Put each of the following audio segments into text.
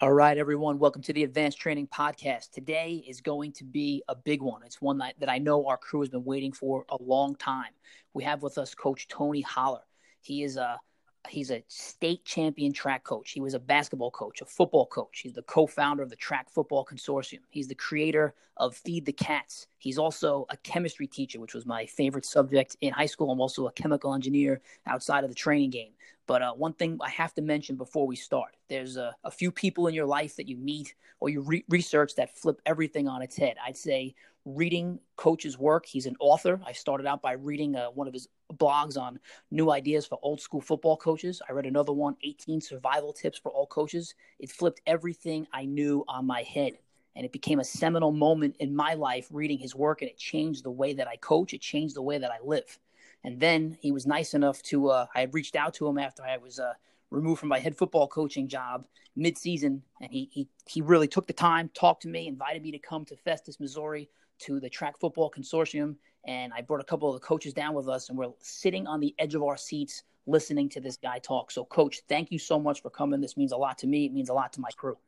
All right, everyone. Welcome to the Advanced Training Podcast. Today is going to be a big one. It's one that, that I know our crew has been waiting for a long time. We have with us Coach Tony Holler. He is a he's a state champion track coach. He was a basketball coach, a football coach. He's the co-founder of the Track Football Consortium. He's the creator of Feed the Cats. He's also a chemistry teacher, which was my favorite subject in high school. I'm also a chemical engineer outside of the training game. But uh, one thing I have to mention before we start there's a, a few people in your life that you meet or you re- research that flip everything on its head. I'd say reading Coach's work. He's an author. I started out by reading uh, one of his blogs on new ideas for old school football coaches. I read another one, 18 survival tips for all coaches. It flipped everything I knew on my head. And it became a seminal moment in my life reading his work, and it changed the way that I coach. It changed the way that I live. And then he was nice enough to, uh, I reached out to him after I was uh, removed from my head football coaching job mid-season, and he, he, he really took the time, talked to me, invited me to come to Festus, Missouri to the Track Football Consortium. And I brought a couple of the coaches down with us, and we're sitting on the edge of our seats listening to this guy talk. So, coach, thank you so much for coming. This means a lot to me. It means a lot to my crew.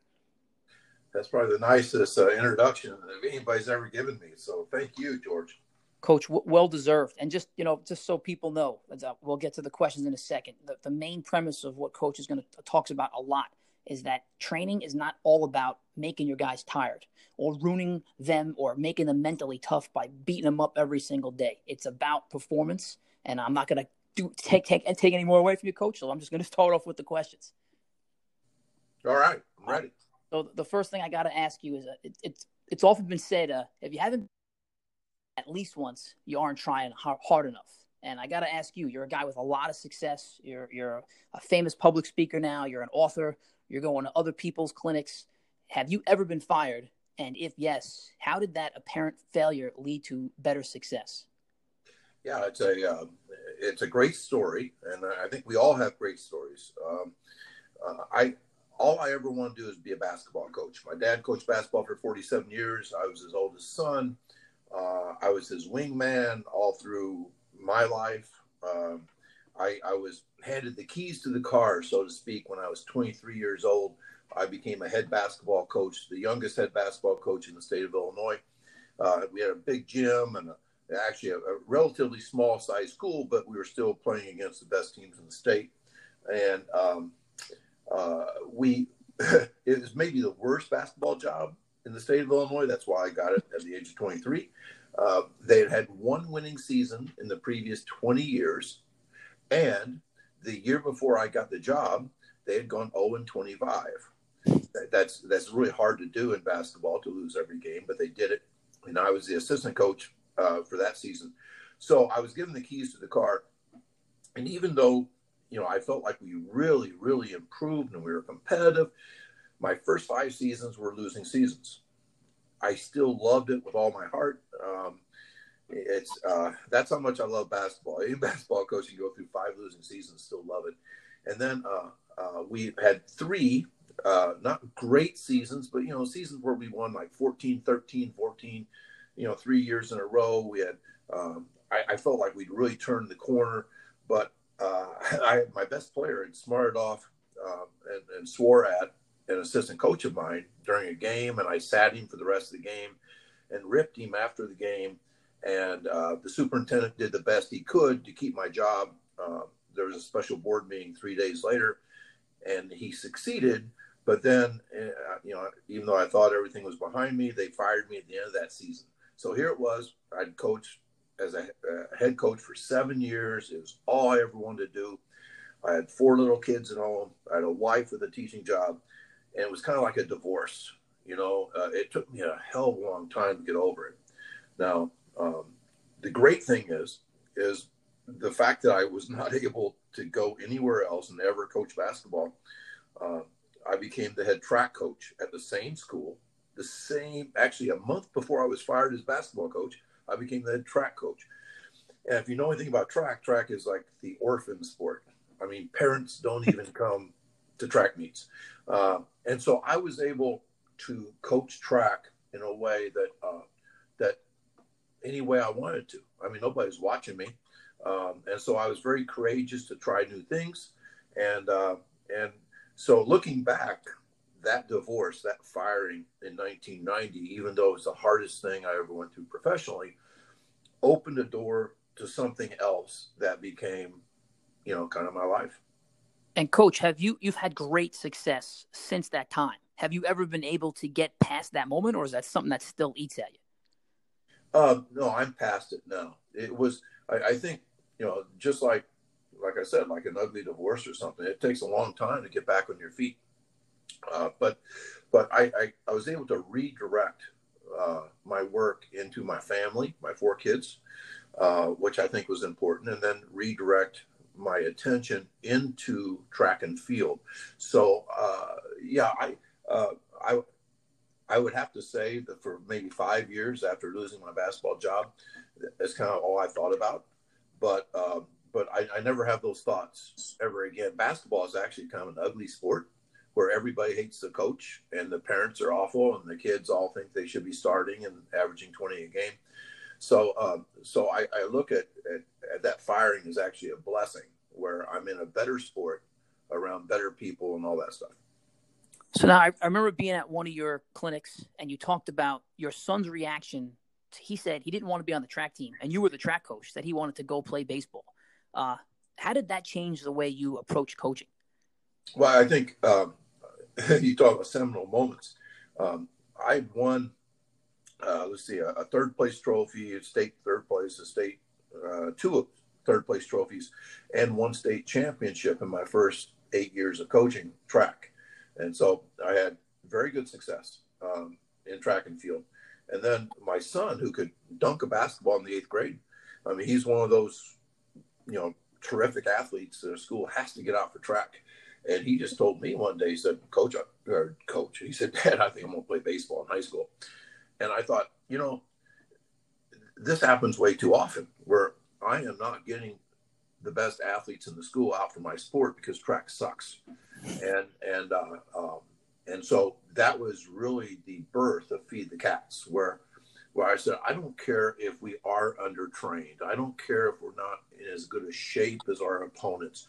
That's probably the nicest uh, introduction that anybody's ever given me. So, thank you, George. Coach, w- well deserved. And just you know, just so people know, uh, we'll get to the questions in a second. The, the main premise of what Coach is going to talks about a lot is that training is not all about making your guys tired or ruining them or making them mentally tough by beating them up every single day. It's about performance, and I'm not going to do take take and take any more away from you, Coach. So I'm just going to start off with the questions. All right, I'm ready. So the first thing I got to ask you is, uh, it, it's it's often been said, uh, if you haven't at least once, you aren't trying hard enough. And I got to ask you, you're a guy with a lot of success. You're you're a famous public speaker now. You're an author. You're going to other people's clinics. Have you ever been fired? And if yes, how did that apparent failure lead to better success? Yeah, it's a uh, it's a great story, and I think we all have great stories. Um, uh, I all I ever want to do is be a basketball coach. My dad coached basketball for 47 years. I was his oldest son. Uh, I was his wingman all through my life. Um, I, I, was handed the keys to the car, so to speak, when I was 23 years old. I became a head basketball coach, the youngest head basketball coach in the state of Illinois. Uh, we had a big gym and a, actually a, a, relatively small size school, but we were still playing against the best teams in the state. And um, uh, we, it was maybe the worst basketball job in the state of Illinois. That's why I got it at the age of 23. Uh, they had had one winning season in the previous 20 years. And the year before I got the job, they had gone 0 and 25. That's that's really hard to do in basketball to lose every game, but they did it. And I was the assistant coach uh, for that season. So I was given the keys to the car. And even though, you know, I felt like we really, really improved and we were competitive, my first five seasons were losing seasons. I still loved it with all my heart. Um, it's uh, that's how much I love basketball. Any basketball coach can go through five losing seasons, still love it. And then uh, uh, we had three uh, not great seasons, but you know seasons where we won like 14, 13, 14. You know, three years in a row. We had. Um, I, I, felt like we'd really turned the corner, but uh, I my best player had smarted off um, and, and swore at an assistant coach of mine during a game, and I sat him for the rest of the game and ripped him after the game. And uh, the superintendent did the best he could to keep my job. Uh, there was a special board meeting three days later, and he succeeded. But then, uh, you know, even though I thought everything was behind me, they fired me at the end of that season. So here it was. I'd coached as a, a head coach for seven years. It was all I ever wanted to do. I had four little kids at home. I had a wife with a teaching job and it was kind of like a divorce. You know, uh, it took me a hell of a long time to get over it. Now, um, the great thing is, is the fact that I was not able to go anywhere else and ever coach basketball. Uh, I became the head track coach at the same school. The same, actually, a month before I was fired as basketball coach, I became the head track coach. And if you know anything about track, track is like the orphan sport. I mean, parents don't even come to track meets. Uh, and so I was able to coach track in a way that uh, that any way I wanted to. I mean, nobody's watching me, um, and so I was very courageous to try new things. And uh, and so looking back, that divorce, that firing in 1990, even though it was the hardest thing I ever went through professionally, opened a door to something else that became, you know, kind of my life. And coach, have you you've had great success since that time? Have you ever been able to get past that moment, or is that something that still eats at you? Uh, no, I'm past it now. It was, I, I think, you know, just like, like I said, like an ugly divorce or something. It takes a long time to get back on your feet. Uh, but, but I, I, I, was able to redirect uh, my work into my family, my four kids, uh, which I think was important, and then redirect my attention into track and field. So, uh, yeah, I, uh, I, I would have to say that for maybe five years after losing my basketball job, that's kind of all I thought about. But um, but I, I, never have those thoughts ever again. Basketball is actually kind of an ugly sport where everybody hates the coach and the parents are awful and the kids all think they should be starting and averaging 20 a game. So um, so I, I look at, at, at that firing as actually a blessing where I'm in a better sport around better people and all that stuff. So now I, I, remember being at one of your clinics and you talked about your son's reaction. To, he said he didn't want to be on the track team, and you were the track coach. That he wanted to go play baseball. Uh, how did that change the way you approach coaching? Well, I think um, you talk about seminal moments. Um, I won, uh, let's see, a, a, third place trophy, a state third place, a state uh, two third place trophies, and one state championship in my first eight years of coaching track. And so I had very good success um, in track and field. And then my son, who could dunk a basketball in the eighth grade, I mean, he's one of those, you know, terrific athletes that a school has to get out for track. And he just told me one day, he said, Coach, or Coach, he said, Dad, I think I'm going to play baseball in high school. And I thought, you know, this happens way too often where I am not getting the best athletes in the school out for my sport because track sucks and and uh, um, and so that was really the birth of Feed the Cats, where where I said I don't care if we are undertrained, I don't care if we're not in as good a shape as our opponents.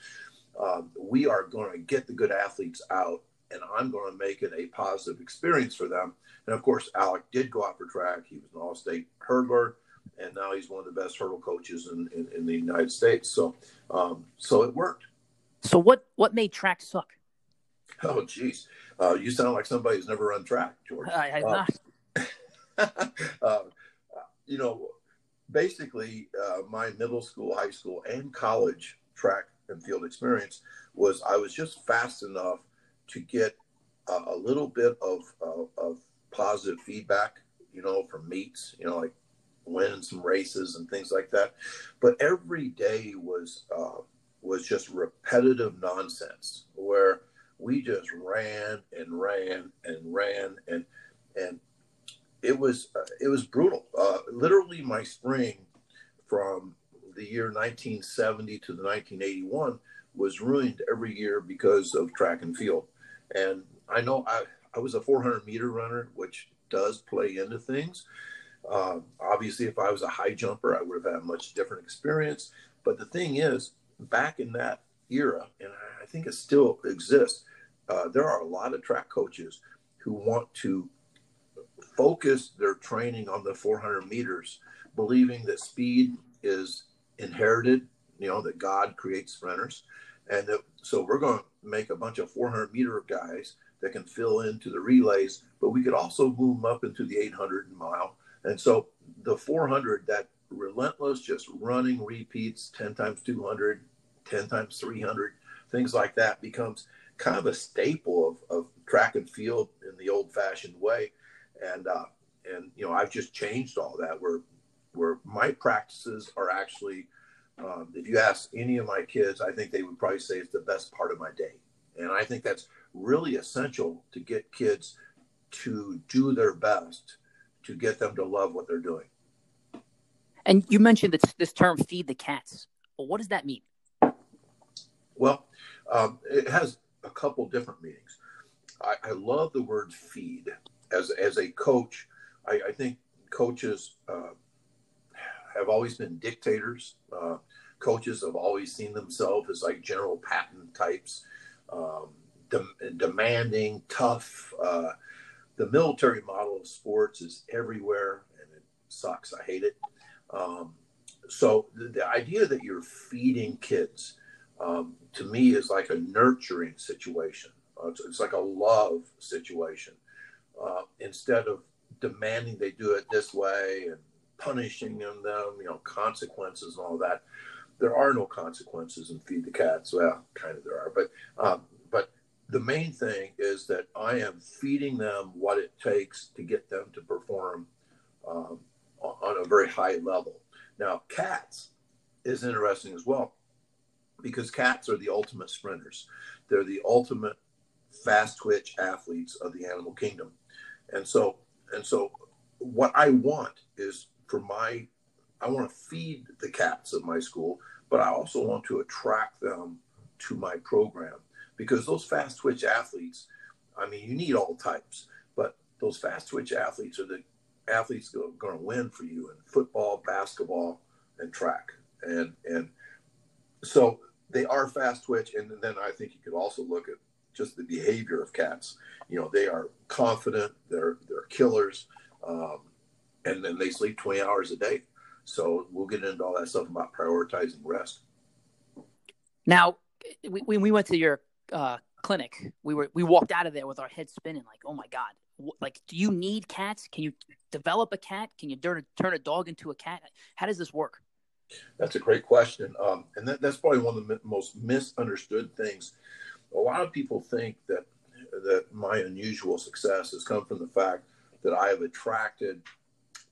Um, we are going to get the good athletes out, and I'm going to make it a positive experience for them. And of course, Alec did go out for track. He was an all-state hurdler, and now he's one of the best hurdle coaches in, in, in the United States. So, um, so it worked. So what what made track suck? Oh, geez. Uh, you sound like somebody who's never run track, George. I have uh, not. uh, you know, basically, uh, my middle school, high school, and college track and field experience was I was just fast enough to get a, a little bit of, of, of positive feedback, you know, from meets, you know, like winning some races and things like that. But every day was uh, was just repetitive nonsense where we just ran and ran and ran and and it was uh, it was brutal. Uh, literally, my spring from the year 1970 to the 1981 was ruined every year because of track and field. And I know I, I was a 400 meter runner, which does play into things. Uh, obviously, if I was a high jumper, I would have had a much different experience. But the thing is, back in that era, and I think it still exists, uh, there are a lot of track coaches who want to focus their training on the 400 meters, believing that speed is inherited, you know, that God creates sprinters. And that, so we're going to make a bunch of 400 meter guys that can fill into the relays, but we could also move them up into the 800 mile. And so the 400, that relentless, just running repeats 10 times 200, 10 times 300, things like that becomes kind of a staple of, of track and field in the old fashioned way. And, uh, and, you know, I've just changed all that where, where my practices are actually, um, if you ask any of my kids, I think they would probably say it's the best part of my day. And I think that's really essential to get kids to do their best to get them to love what they're doing. And you mentioned this, this term feed the cats. Well, what does that mean? Well, um, it has a couple different meanings. I, I love the word feed. As, as a coach, I, I think coaches uh, have always been dictators. Uh, coaches have always seen themselves as like General Patton types. Um, de- demanding, tough. Uh, the military model of sports is everywhere, and it sucks. I hate it. Um, so the, the, idea that you're feeding kids um, to me is like a nurturing situation. Uh, it's, it's, like a love situation uh, instead of demanding they do it this way and punishing them, you know, consequences and all that. There are no consequences in Feed the Cats. Well, kind of there are, but um, the main thing is that I am feeding them what it takes to get them to perform um, on a very high level. Now, cats is interesting as well because cats are the ultimate sprinters. They're the ultimate fast twitch athletes of the animal kingdom. And so and so what I want is for my I want to feed the cats of my school, but I also want to attract them to my program because those fast twitch athletes, I mean, you need all types, but those fast twitch athletes are the athletes going to win for you in football, basketball, and track. And and so they are fast twitch, and then I think you could also look at just the behavior of cats. You know, they are confident, they're they're killers, um, and then they sleep 20 hours a day. So we'll get into all that stuff about prioritizing rest. Now, when we went to your uh, clinic, we were we walked out of there with our heads spinning, like, oh my god, like, do you need cats? Can you develop a cat? Can you turn turn a dog into a cat? How does this work? That's a great question, um, and that, that's probably one of the most misunderstood things. A lot of people think that that my unusual success has come from the fact that I have attracted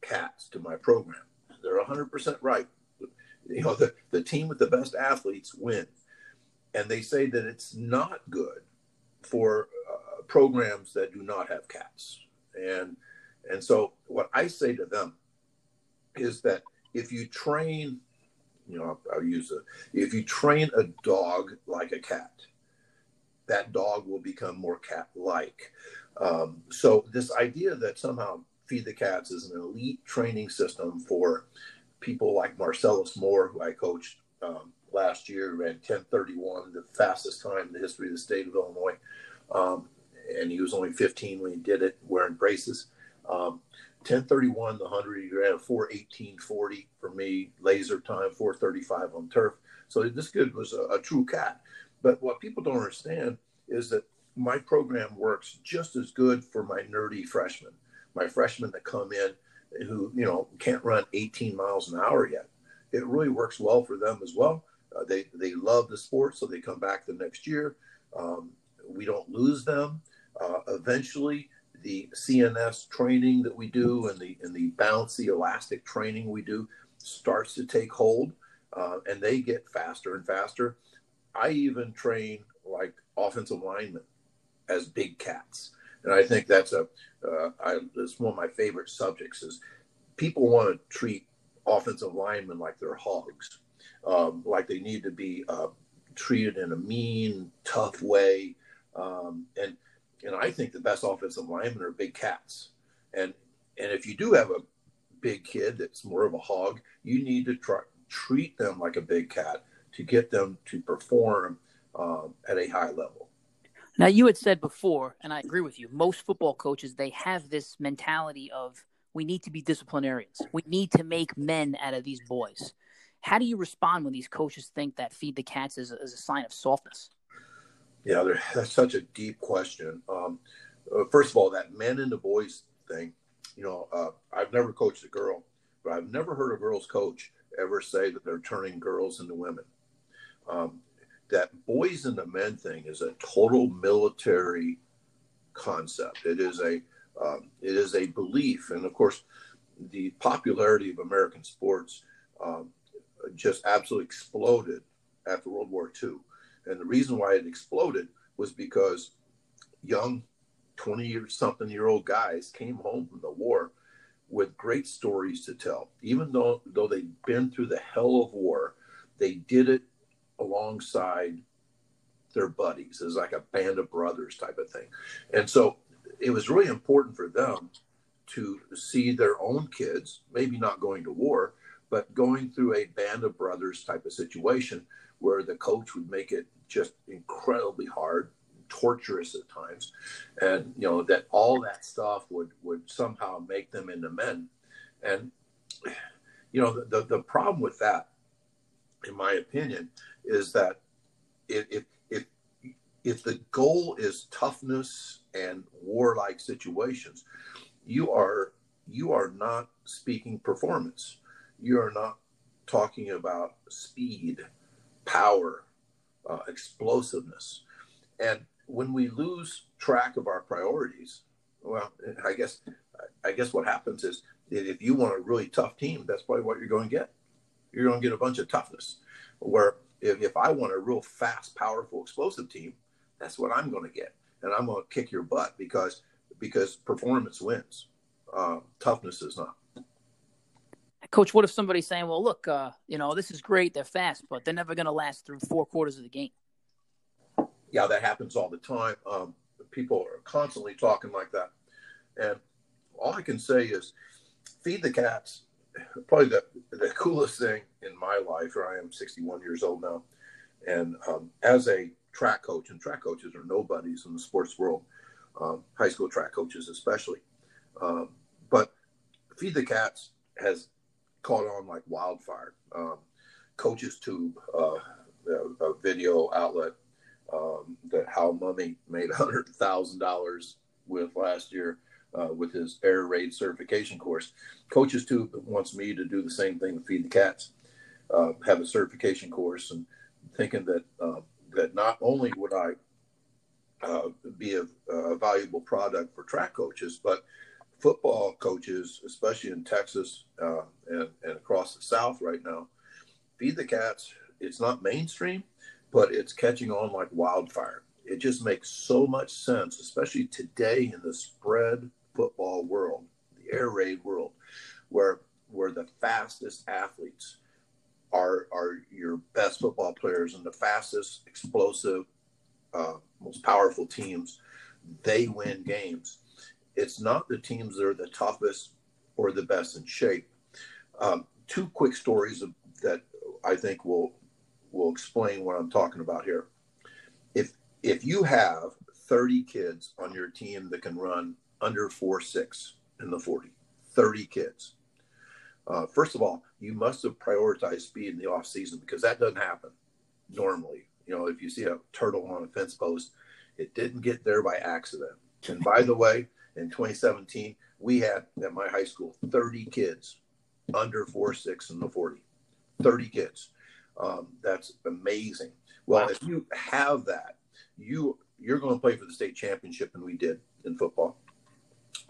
cats to my program. They're 100% right. You know, the, the team with the best athletes win. And they say that it's not good for uh, programs that do not have cats. And and so what I say to them is that if you train, you know, I'll, use it. If you train a dog like a cat, that dog will become more cat-like. Um, so this idea that somehow Feed the Cats is an elite training system for people like Marcellus Moore, who I coached um, last year, ran 1031, the fastest time in the history of the state of Illinois. Um, and he was only 15 when he did it, wearing braces. Um, 1031, the 100, he ran a 418.40 for me, laser time, 435 on turf. So this kid was a, a true cat. But what people don't understand is that my program works just as good for my nerdy freshmen, my freshmen that come in who you know can't run 18 miles an hour yet. It really works well for them as well. Uh, they they love the sport, so they come back the next year. Um, we don't lose them. Uh, eventually, the CNS training that we do and the and the bouncy elastic training we do starts to take hold, uh, and they get faster and faster. I even train like offensive linemen as big cats, and I think that's a uh, I, it's one of my favorite subjects. Is people want to treat offensive linemen like they're hogs, um, like they need to be uh, treated in a mean, tough way, um, and and I think the best offensive linemen are big cats, and and if you do have a big kid that's more of a hog, you need to try treat them like a big cat to get them to perform um, at a high level. Now, you had said before, and I agree with you, most football coaches, they have this mentality of we need to be disciplinarians. We need to make men out of these boys. How do you respond when these coaches think that feed the cats is is a sign of softness? Yeah, that's such a deep question. Um, uh, first of all, that men and the boys thing, you know, uh, I've never coached a girl, but I've never heard a girls coach ever say that they're turning girls into women. Um, that boys and the men thing is a total military concept. It is a um, it is a belief, and of course, the popularity of American sports um, just absolutely exploded after World War II. And the reason why it exploded was because young 20 year something year old guys came home from the war with great stories to tell. Even though though they'd been through the hell of war, they did it alongside their buddies as like a band of brothers type of thing. And so it was really important for them to see their own kids, maybe not going to war, but going through a band of brothers type of situation where the coach would make it just incredibly hard, torturous at times, and you know that all that stuff would would somehow make them into men, and you know the the, problem with that, in my opinion, is that if if if the goal is toughness and warlike situations, you are you are not speaking performance. You are not talking about speed, power, uh, explosiveness. And when we lose track of our priorities, well, I guess I guess what happens is if you want a really tough team, that's probably what you're going to get. You're going to get a bunch of toughness. Where if, if I want a real fast, powerful, explosive team, that's what I'm going to get, and I'm going to kick your butt because because performance wins, uh, toughness is not. Coach, what if somebody's saying, "Well, look, uh, you know, this is great. They're fast, but they're never going to last through four quarters of the game." Yeah, that happens all the time. Um, people are constantly talking like that, and all I can say is, feed the cats. Probably the the coolest thing in my life. Where I am 61 years old now, and um, as a track coach, and track coaches are nobodies in the sports world, um, high school track coaches especially. Um, but feed the cats has caught on like wildfire. Um, Coaches Tube, uh, a, a, video outlet um, that Hal Mumme made hundred thousand dollars with last year uh, with his air raid certification course. Coaches Tube wants me to do the same thing to feed the cats, uh, have a certification course, and thinking that uh, that not only would I uh, be a, a valuable product for track coaches, but football coaches, especially in Texas uh, and, and across the South right now, feed the cats. It's not mainstream, but it's catching on like wildfire. It just makes so much sense, especially today in the spread football world, the air raid world, where where the fastest athletes are are your best football players and the fastest, explosive, uh, most powerful teams. They win games it's not the teams that are the toughest or the best in shape. Um, two quick stories of, that I think will will explain what I'm talking about here. If if you have 30 kids on your team that can run under four six in the 40, 30 kids. Uh, first of all, you must have prioritized speed in the off season because that doesn't happen normally. You know, if you see a turtle on a fence post, it didn't get there by accident. And by the way, in 2017, we had at my high school 30 kids under four six in the 40. 30 kids. Um, that's amazing. Well, wow. if you have that, you you're going to play for the state championship, and we did in football.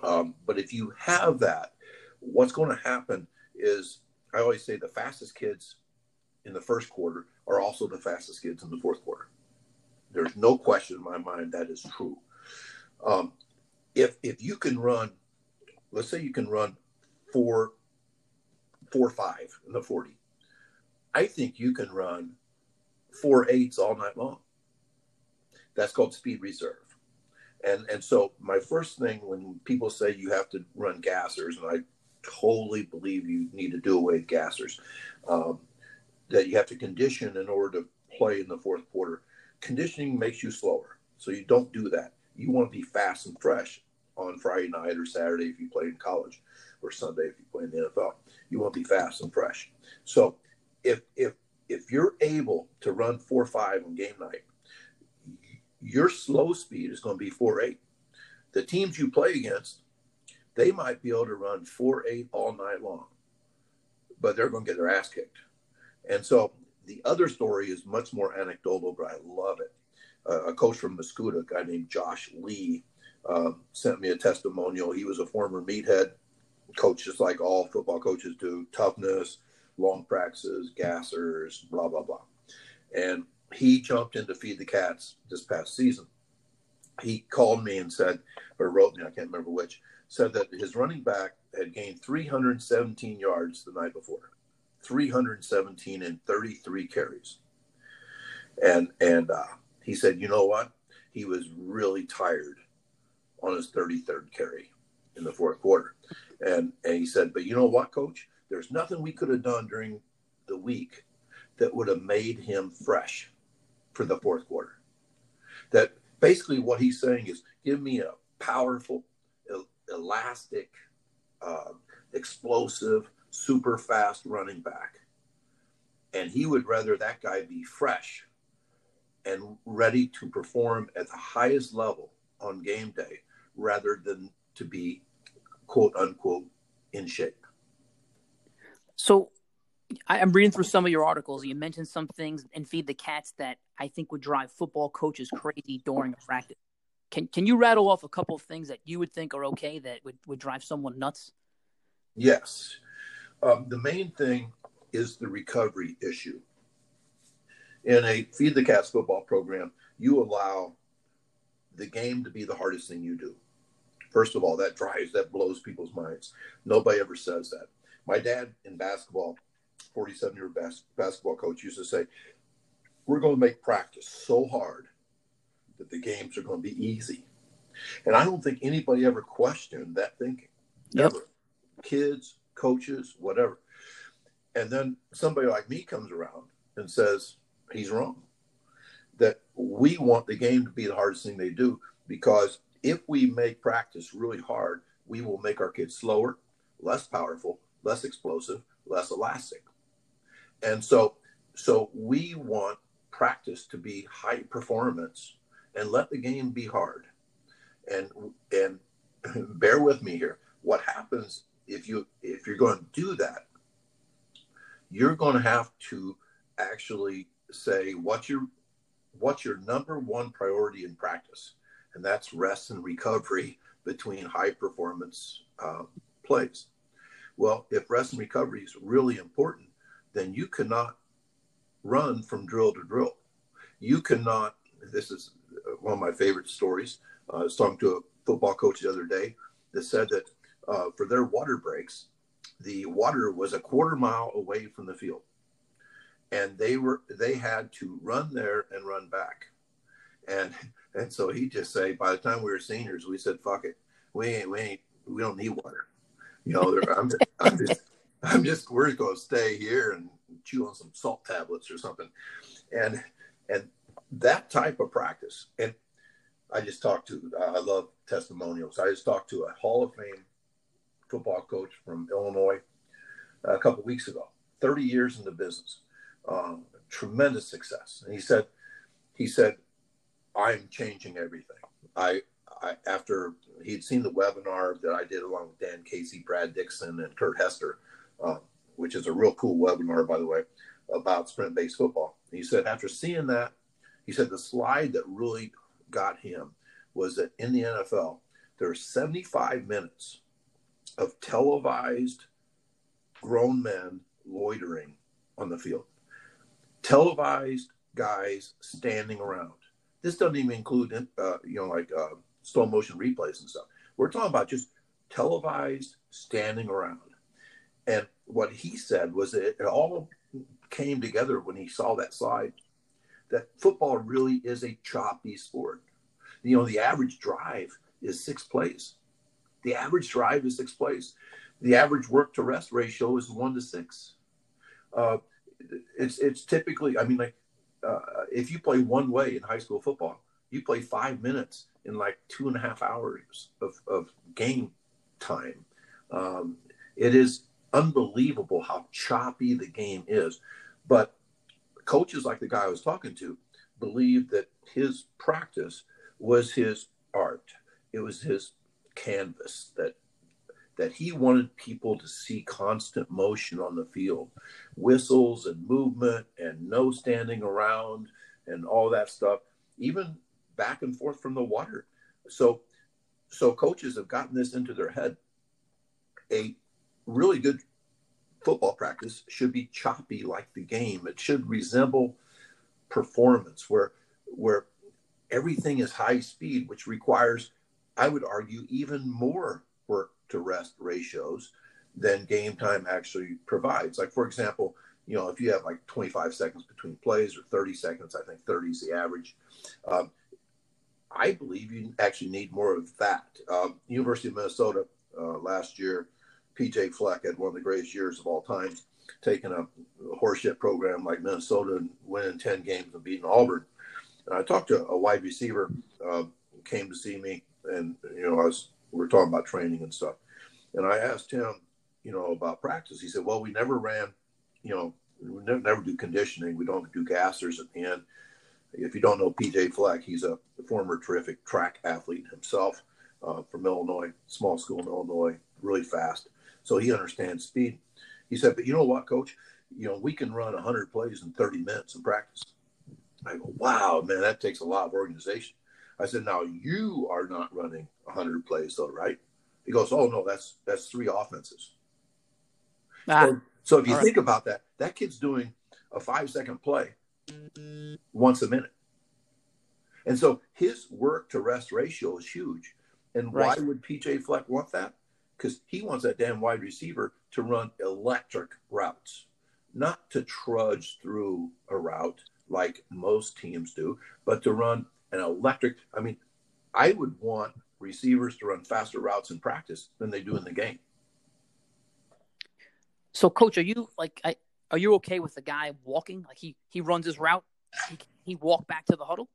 Um, but if you have that, what's going to happen is I always say the fastest kids in the first quarter are also the fastest kids in the fourth quarter. There's no question in my mind that is true. Um, if if you can run, let's say you can run four four five in the forty, I think you can run four eights all night long. That's called speed reserve. And and so my first thing when people say you have to run gassers, and I totally believe you need to do away with gassers, um, that you have to condition in order to play in the fourth quarter. Conditioning makes you slower, so you don't do that. You want to be fast and fresh on Friday night or Saturday if you play in college, or Sunday if you play in the NFL. You want to be fast and fresh. So if if if you're able to run four five on game night, your slow speed is going to be four eight. The teams you play against, they might be able to run four eight all night long, but they're going to get their ass kicked. And so the other story is much more anecdotal, but I love it. Uh, a coach from Mascoutah, a guy named Josh Lee, um, sent me a testimonial. He was a former meathead coach, just like all football coaches do toughness, long practices, gassers, blah, blah, blah. And he jumped in to feed the cats this past season. He called me and said, or wrote me, I can't remember which, said that his running back had gained 317 yards the night before, 317 in 33 carries. And, and uh, he said, you know what? He was really tired on his 33rd carry in the fourth quarter. And, and he said, But you know what, coach? There's nothing we could have done during the week that would have made him fresh for the fourth quarter. That basically what he's saying is give me a powerful, elastic, uh, explosive, super fast running back. And he would rather that guy be fresh and ready to perform at the highest level on game day rather than to be quote unquote in shape. So I'm reading through some of your articles. You mentioned some things and Feed the Cats that I think would drive football coaches crazy during a practice. Can can you rattle off a couple of things that you would think are okay that would, would drive someone nuts? Yes. Um, the main thing is the recovery issue. In a Feed the Cats football program, you allow the game to be the hardest thing you do. First of all, that drives, that blows people's minds. Nobody ever says that. My dad in basketball, 47 year bas- basketball coach, used to say, We're going to make practice so hard that the games are going to be easy. And I don't think anybody ever questioned that thinking. Never. Yep. Kids, coaches, whatever. And then somebody like me comes around and says, he's wrong. That we want the game to be the hardest thing they do because if we make practice really hard, we will make our kids slower, less powerful, less explosive, less elastic. And so so we want practice to be high performance and let the game be hard. And and bear with me here. What happens if you if you're going to do that, you're going to have to actually say what's your what's your number one priority in practice, and that's rest and recovery between high performance uh, plays. Well, if rest and recovery is really important, then you cannot run from drill to drill. You cannot. This is one of my favorite stories. Uh, I was talking to a football coach the other day that said that uh, for their water breaks, the water was a quarter mile away from the field, and they were they had to run there and run back, and and so he just say by the time we were seniors, we said fuck it, we ain't we ain't we don't need water, you know. I'm, I'm just I'm just we're just going to stay here and chew on some salt tablets or something, and and that type of practice. And I just talked to, uh, I love testimonials. I just talked to a Hall of Fame football coach from Illinois a couple weeks ago, 30 years in the business, um, tremendous success. And he said, he said, I'm changing everything. I, I, after he'd seen the webinar that I did along with Dan Casey, Brad Dixon, and Kurt Hester, uh, which is a real cool webinar, by the way, about sprint based football. He said, after seeing that, he said the slide that really got him was that in the NFL, there are 75 minutes of televised grown men loitering on the field. Televised guys standing around. This doesn't even include, uh, you know, like uh, slow motion replays and stuff. We're talking about just televised standing around. And what he said was that it all came together when he saw that slide that football really is a choppy sport. You know, the average drive is six plays. The average drive is six plays. The average work to rest ratio is one to six. Uh, it's it's typically, I mean, like uh, if you play one way in high school football, you play five minutes in like two and a half hours of, of game time. Um, it is unbelievable how choppy the game is. But coaches like the guy I was talking to believed that his practice was his art. It was his canvas that that he wanted people to see constant motion on the field, whistles and movement and no standing around and all that stuff, even back and forth from the water. So so coaches have gotten this into their head. A really good football practice should be choppy like the game. It should resemble performance where where everything is high speed, which requires, I would argue, even more work to rest ratios than game time actually provides. Like for example, you know, if you have like 25 seconds between plays or 30 seconds, I think 30 is the average. Um, I believe you actually need more of that. Um, University of Minnesota uh, last year PJ Fleck had one of the greatest years of all time, taking a horseshit program like Minnesota and winning 10 games and beating Auburn. And I talked to a wide receiver uh, came to see me, and you know, I was we were talking about training and stuff, and I asked him, you know, about practice. He said, "Well, we never ran, you know, we never, never do conditioning. We don't do gassers at the end." If you don't know PJ Fleck, he's a former terrific track athlete himself uh, from Illinois, small school in Illinois, really fast. So he understands speed. He said, but you know what, coach? You know, we can run 100 plays in 30 minutes in practice. I go, wow, man, that takes a lot of organization. I said, now you are not running 100 plays, though, right? He goes, oh, no, that's that's three offenses. Ah, so, so if you think about that, that kid's doing a five second play once a minute. And so his work to rest ratio is huge. And right. why would PJ Fleck want that? Because he wants that damn wide receiver to run electric routes, not to trudge through a route like most teams do, but to run an electric. I mean, I would want receivers to run faster routes in practice than they do in the game. So, coach, are you like, I, are you okay with the guy walking? Like he he runs his route, he he walk back to the huddle.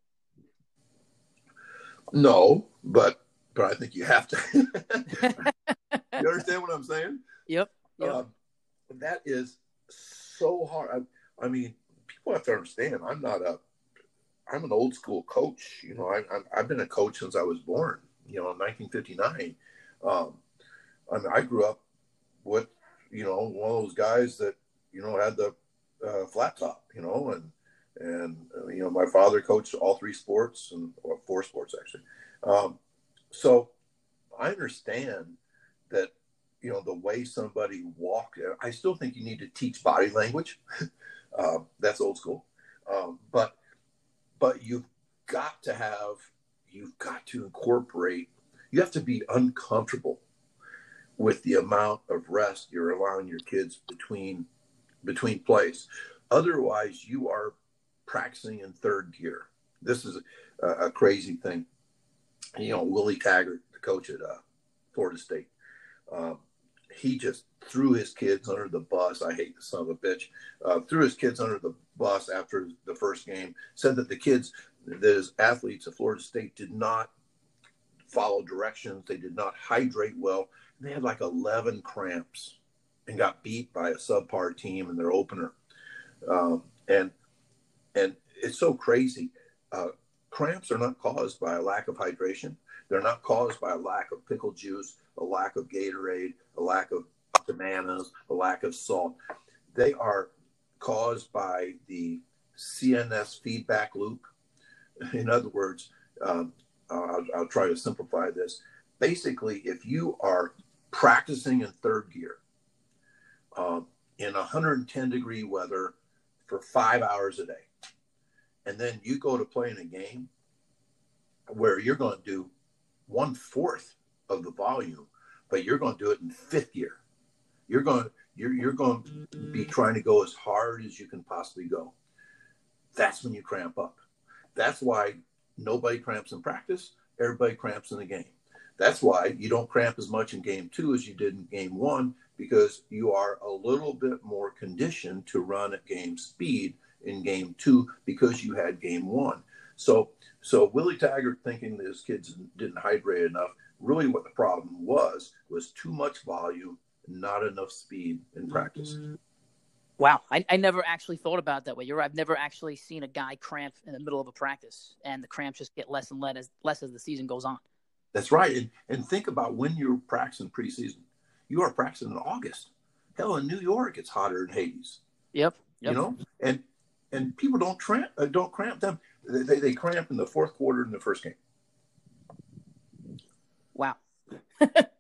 No, but but I think you have to. you understand what I'm saying? Yep. yep. Uh, that is so hard. I, I, mean, people have to understand. I'm not a. I'm an old school coach. You know, I, have been a coach since I was born. You know, in 1959. Um, I mean, I grew up with you know one of those guys that you know had the uh, flat top. You know, and and uh, you know my father coached all three sports and four sports actually. Um, so I understand that you know the way somebody walk. I still think you need to teach body language. um, that's old school, um, but but you've got to have you've got to incorporate. You have to be uncomfortable with the amount of rest you're allowing your kids between between plays. Otherwise, you are practicing in third gear. This is a, a crazy thing you know, Willie Taggart, the coach at uh, Florida State, um, he just threw his kids under the bus. I hate the son of a bitch. Uh, threw his kids under the bus after the first game. Said that the kids, those athletes at Florida State, did not follow directions. They did not hydrate well. They had like 11 cramps and got beat by a subpar team in their opener. Um, and and it's so crazy. Uh, Cramps are not caused by a lack of hydration. They're not caused by a lack of pickle juice, a lack of Gatorade, a lack of bananas, a lack of salt. They are caused by the CNS feedback loop. In other words, um, I'll, I'll, try to simplify this. Basically, if you are practicing in third gear um, in 110 degree weather for five hours a day, and then you go to play in a game where you're going to do one fourth of the volume, but you're going to do it in fifth gear. You're going you're you're going to be trying to go as hard as you can possibly go. That's when you cramp up. That's why nobody cramps in practice. Everybody cramps in the game. That's why you don't cramp as much in game two as you did in game one because you are a little bit more conditioned to run at game speed in game two because you had game one. So, so Willie Taggart thinking that his kids didn't hydrate enough. Really, what the problem was was too much volume, not enough speed in practice. Wow, I, I never actually thought about it that way. You're right. I've never actually seen a guy cramp in the middle of a practice, and the cramps just get less and less as less as the season goes on. That's right. And, and think about when you're practicing preseason. You are practicing in August. Hell, in New York, it's hotter than Hades. Yep. yep. You know, and and people don't cramp uh, don't cramp them. They, they cramp in the fourth quarter in the first game. Wow.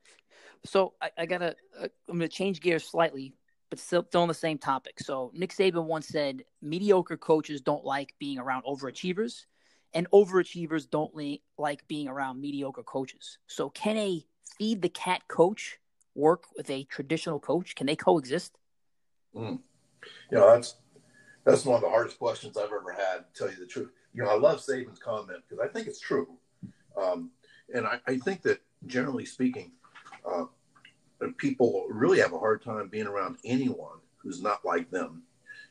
so I, I gotta uh, I'm gonna change gears slightly, but still, still on the same topic. So Nick Saban once said mediocre coaches don't like being around overachievers, and overachievers don't li- like being around mediocre coaches. So can a feed the cat coach work with a traditional coach? Can they coexist? Mm. You know, that's that's one of the hardest questions I've ever had. To tell you the truth, you know, I love Saban's comment because I think it's true, um, and I, I, think that generally speaking, uh, people really have a hard time being around anyone who's not like them.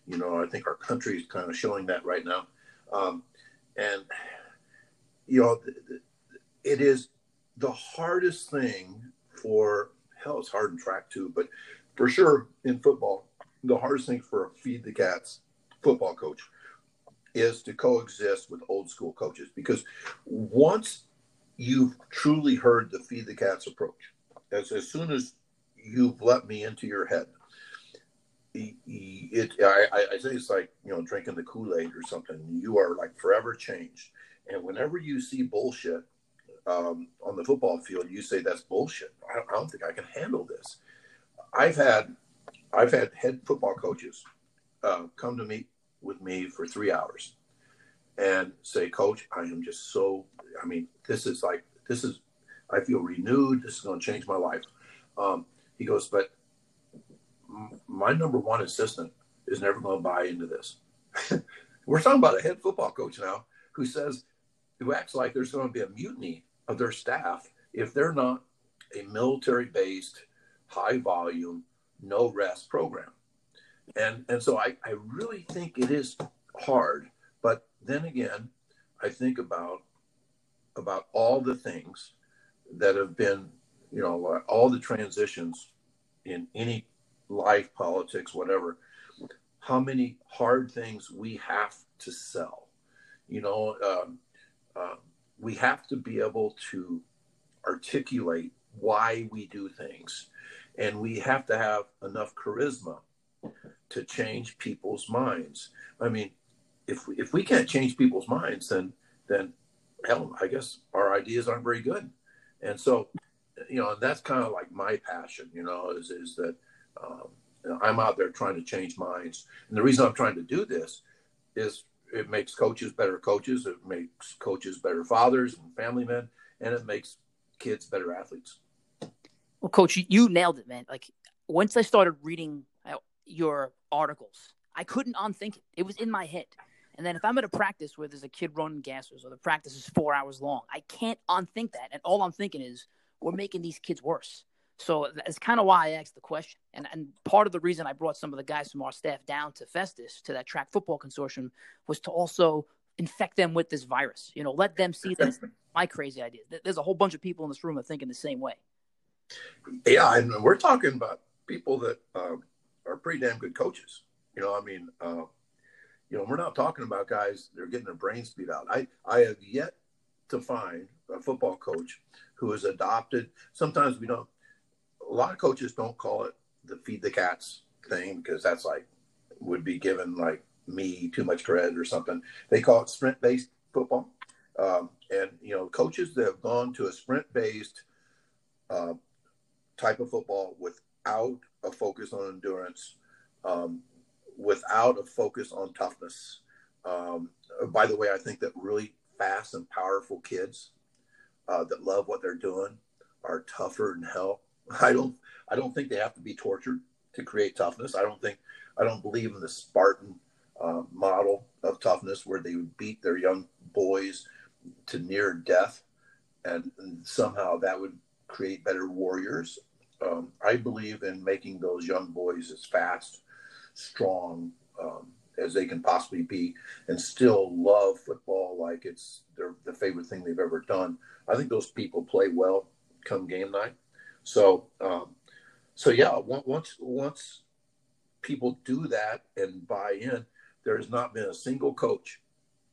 You know, I think our country is kind of showing that right now, um, and you know, it is the hardest thing for hell. It's hard in track too, but for sure in football, the hardest thing for a feed the cats football coach is to coexist with old school coaches because once you've truly heard the feed the cats approach, as as soon as you've let me into your head, it, I, I say it's like you know drinking the Kool Aid or something. You are like forever changed, and whenever you see bullshit um, on the football field, you say that's bullshit. I, I don't think I can handle this. I've had I've had head football coaches uh, come to meet with me for three hours and say, Coach, I am just so. I mean, this is like this is. I feel renewed. This is going to change my life. Um, he goes, but my number one assistant is never going to buy into this. We're talking about a head football coach now who says, who acts like there's going to be a mutiny of their staff if they're not a military based, high volume, no rest program. And, and so I, I really think it is hard. But then again, I think about about all the things that have been, you know, all the transitions in any life, politics, whatever, how many hard things we have to sell. You know, um, uh, we have to be able to articulate why we do things. And we have to have enough charisma to change people's minds. I mean, if if we can't change people's minds, then then hell, I guess our ideas aren't very good. And so, you know, that's kind of like my passion. You know, is is that um, I'm out there trying to change minds. And the reason I'm trying to do this is it makes coaches better coaches. It makes coaches better fathers and family men, and it makes kids better athletes. Well, coach, you nailed it, man. Like once I started reading uh, your articles, I couldn't unthink it. It was in my head. And then if I'm at a practice where there's a kid running gassers or the practice is four hours long, I can't unthink that. And all I'm thinking is we're making these kids worse. So that's kind of why I asked the question. And, and part of the reason I brought some of the guys from our staff down to Festus, to that track football consortium, was to also infect them with this virus. You know, let them see that my crazy idea. There's a whole bunch of people in this room that thinking the same way. Yeah, and we're talking about people that uh, are pretty damn good coaches. You know, I mean, uh, you know, we're not talking about guys they're getting their brains beat out. I, I have yet to find a football coach who has adopted. Sometimes we don't a lot of coaches don't call it the feed the cats thing because that's like would be given like me too much credit or something. They call it sprint based football. Um, and you know, coaches that have gone to a sprint based uh, type of football without a focus on endurance, um, without a focus on toughness. Um, by the way, I think that really fast and powerful kids uh, that love what they're doing are tougher than hell I don't I don't think they have to be tortured to create toughness. I don't think I don't believe in the Spartan uh, model of toughness where they would beat their young boys to near death, and, and somehow that would create better warriors. Um, I believe in making those young boys as fast, strong um, as they can possibly be, and still love football like it's their the favorite thing they've ever done. I think those people play well come game night. So, um, so yeah, once once people do that and buy in, there has not been a single coach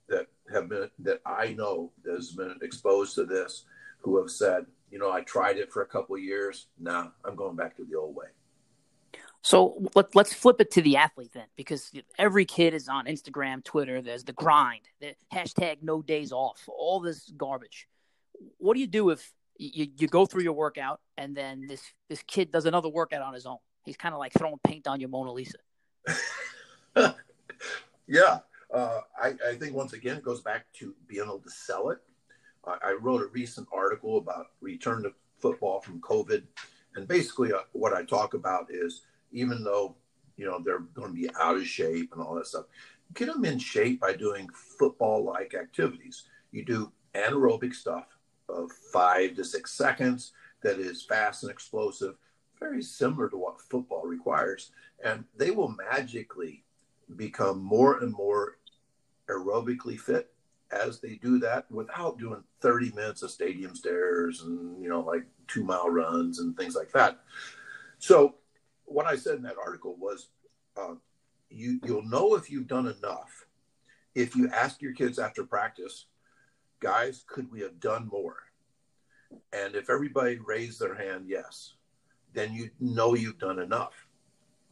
that have been that I know that has been exposed to this who have said, you know, I tried it for a couple years. Nah, I'm going back to the old way. So let, let's flip it to the athlete then, because every kid is on Instagram, Twitter. There's the grind, the hashtag no days off, all this garbage. What do you do if you, you go through your workout and then this this kid does another workout on his own. He's kind of like throwing paint on your Mona Lisa. yeah, uh, I, I, think once again it goes back to being able to sell it. I, I wrote a recent article about return to football from COVID, and basically uh, what I talk about is even though you know they're going to be out of shape and all that stuff, get them in shape by doing football-like activities. You do anaerobic stuff of five to six seconds that is fast and explosive, very similar to what football requires. And they will magically become more and more aerobically fit as they do that without doing 30 minutes of stadium stairs and you know like two mile runs and things like that so what i said in that article was uh, you you'll know if you've done enough if you ask your kids after practice guys could we have done more and if everybody raised their hand yes then you know you've done enough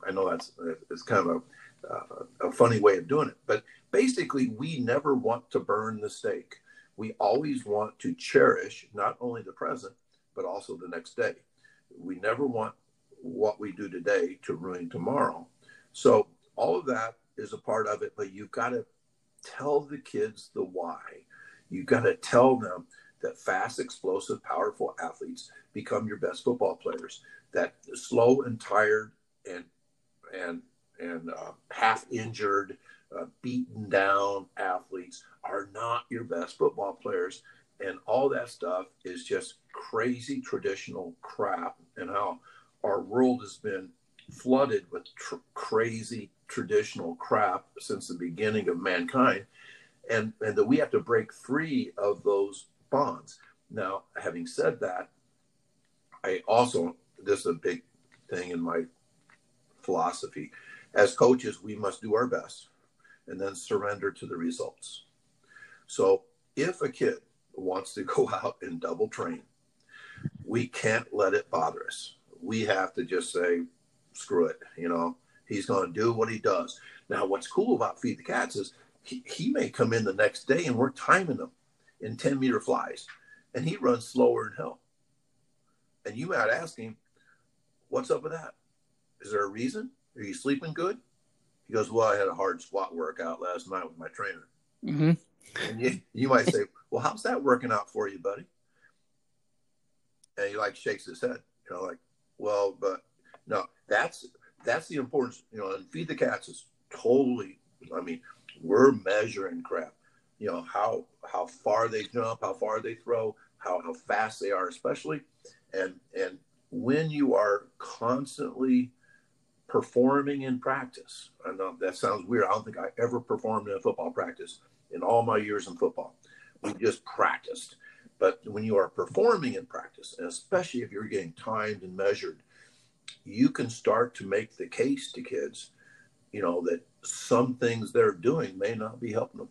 i know that's it's kind of a uh, a funny way of doing it but basically, we never want to burn the steak. We always want to cherish not only the present, but also the next day. We never want what we do today to ruin tomorrow. So, all of that is a part of it, but you've got to tell the kids the why. You've got to tell them that fast, explosive, powerful athletes become your best football players. That slow and tired and and and uh, half injured uh, beaten down athletes are not your best football players. And all that stuff is just crazy traditional crap, and how our world has been flooded with tr- crazy traditional crap since the beginning of mankind, and, and that we have to break free of those bonds. Now, having said that, I also, this is a big thing in my philosophy. As coaches, we must do our best and then surrender to the results. So if a kid wants to go out and double train, we can't let it bother us. We have to just say, screw it. You know, he's going to do what he does. Now, what's cool about Feed the Cats is he, he may come in the next day and we're timing him in 10 meter flies and he runs slower than hell. And you might ask him, what's up with that? Is there a reason? Are you sleeping good? He goes, Well, I had a hard squat workout last night with my trainer. Mm-hmm. And you, you might say, Well, how's that working out for you, buddy? And he like shakes his head, you know, like, Well, but no, that's that's the importance, you know, and feed the cats is totally I mean, we're measuring crap. You know, how how far they jump, how far they throw, how, how fast they are, especially. And and when you are constantly performing in practice. I know that sounds weird. I don't think I ever performed in a football practice in all my years in football. We just practiced. But when you are performing in practice, and especially if you're getting timed and measured, you can start to make the case to kids, you know, that some things they're doing may not be helping them.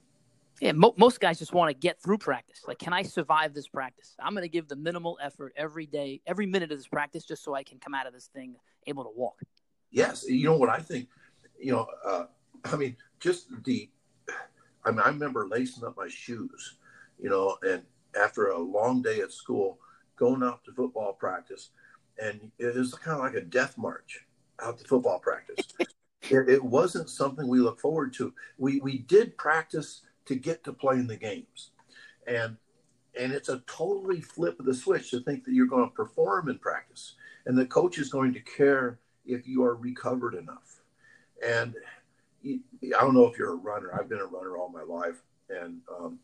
Yeah, mo- most guys just want to get through practice. Like, can I survive this practice? I'm going to give the minimal effort every day, every minute of this practice, just so I can come out of this thing able to walk yes, you know what I think. You know, uh, I mean, just the. I mean, I remember lacing up my shoes, you know, and after a long day at school, going out to football practice, and it was kind of like a death march out to football practice. it, it wasn't something we look forward to. We we did practice to get to play in the games, and and it's a totally flip of the switch to think that you're going to perform in practice, and the coach is going to care if you are recovered enough. And I don't know if you're a runner. I've been a runner all my life, and um,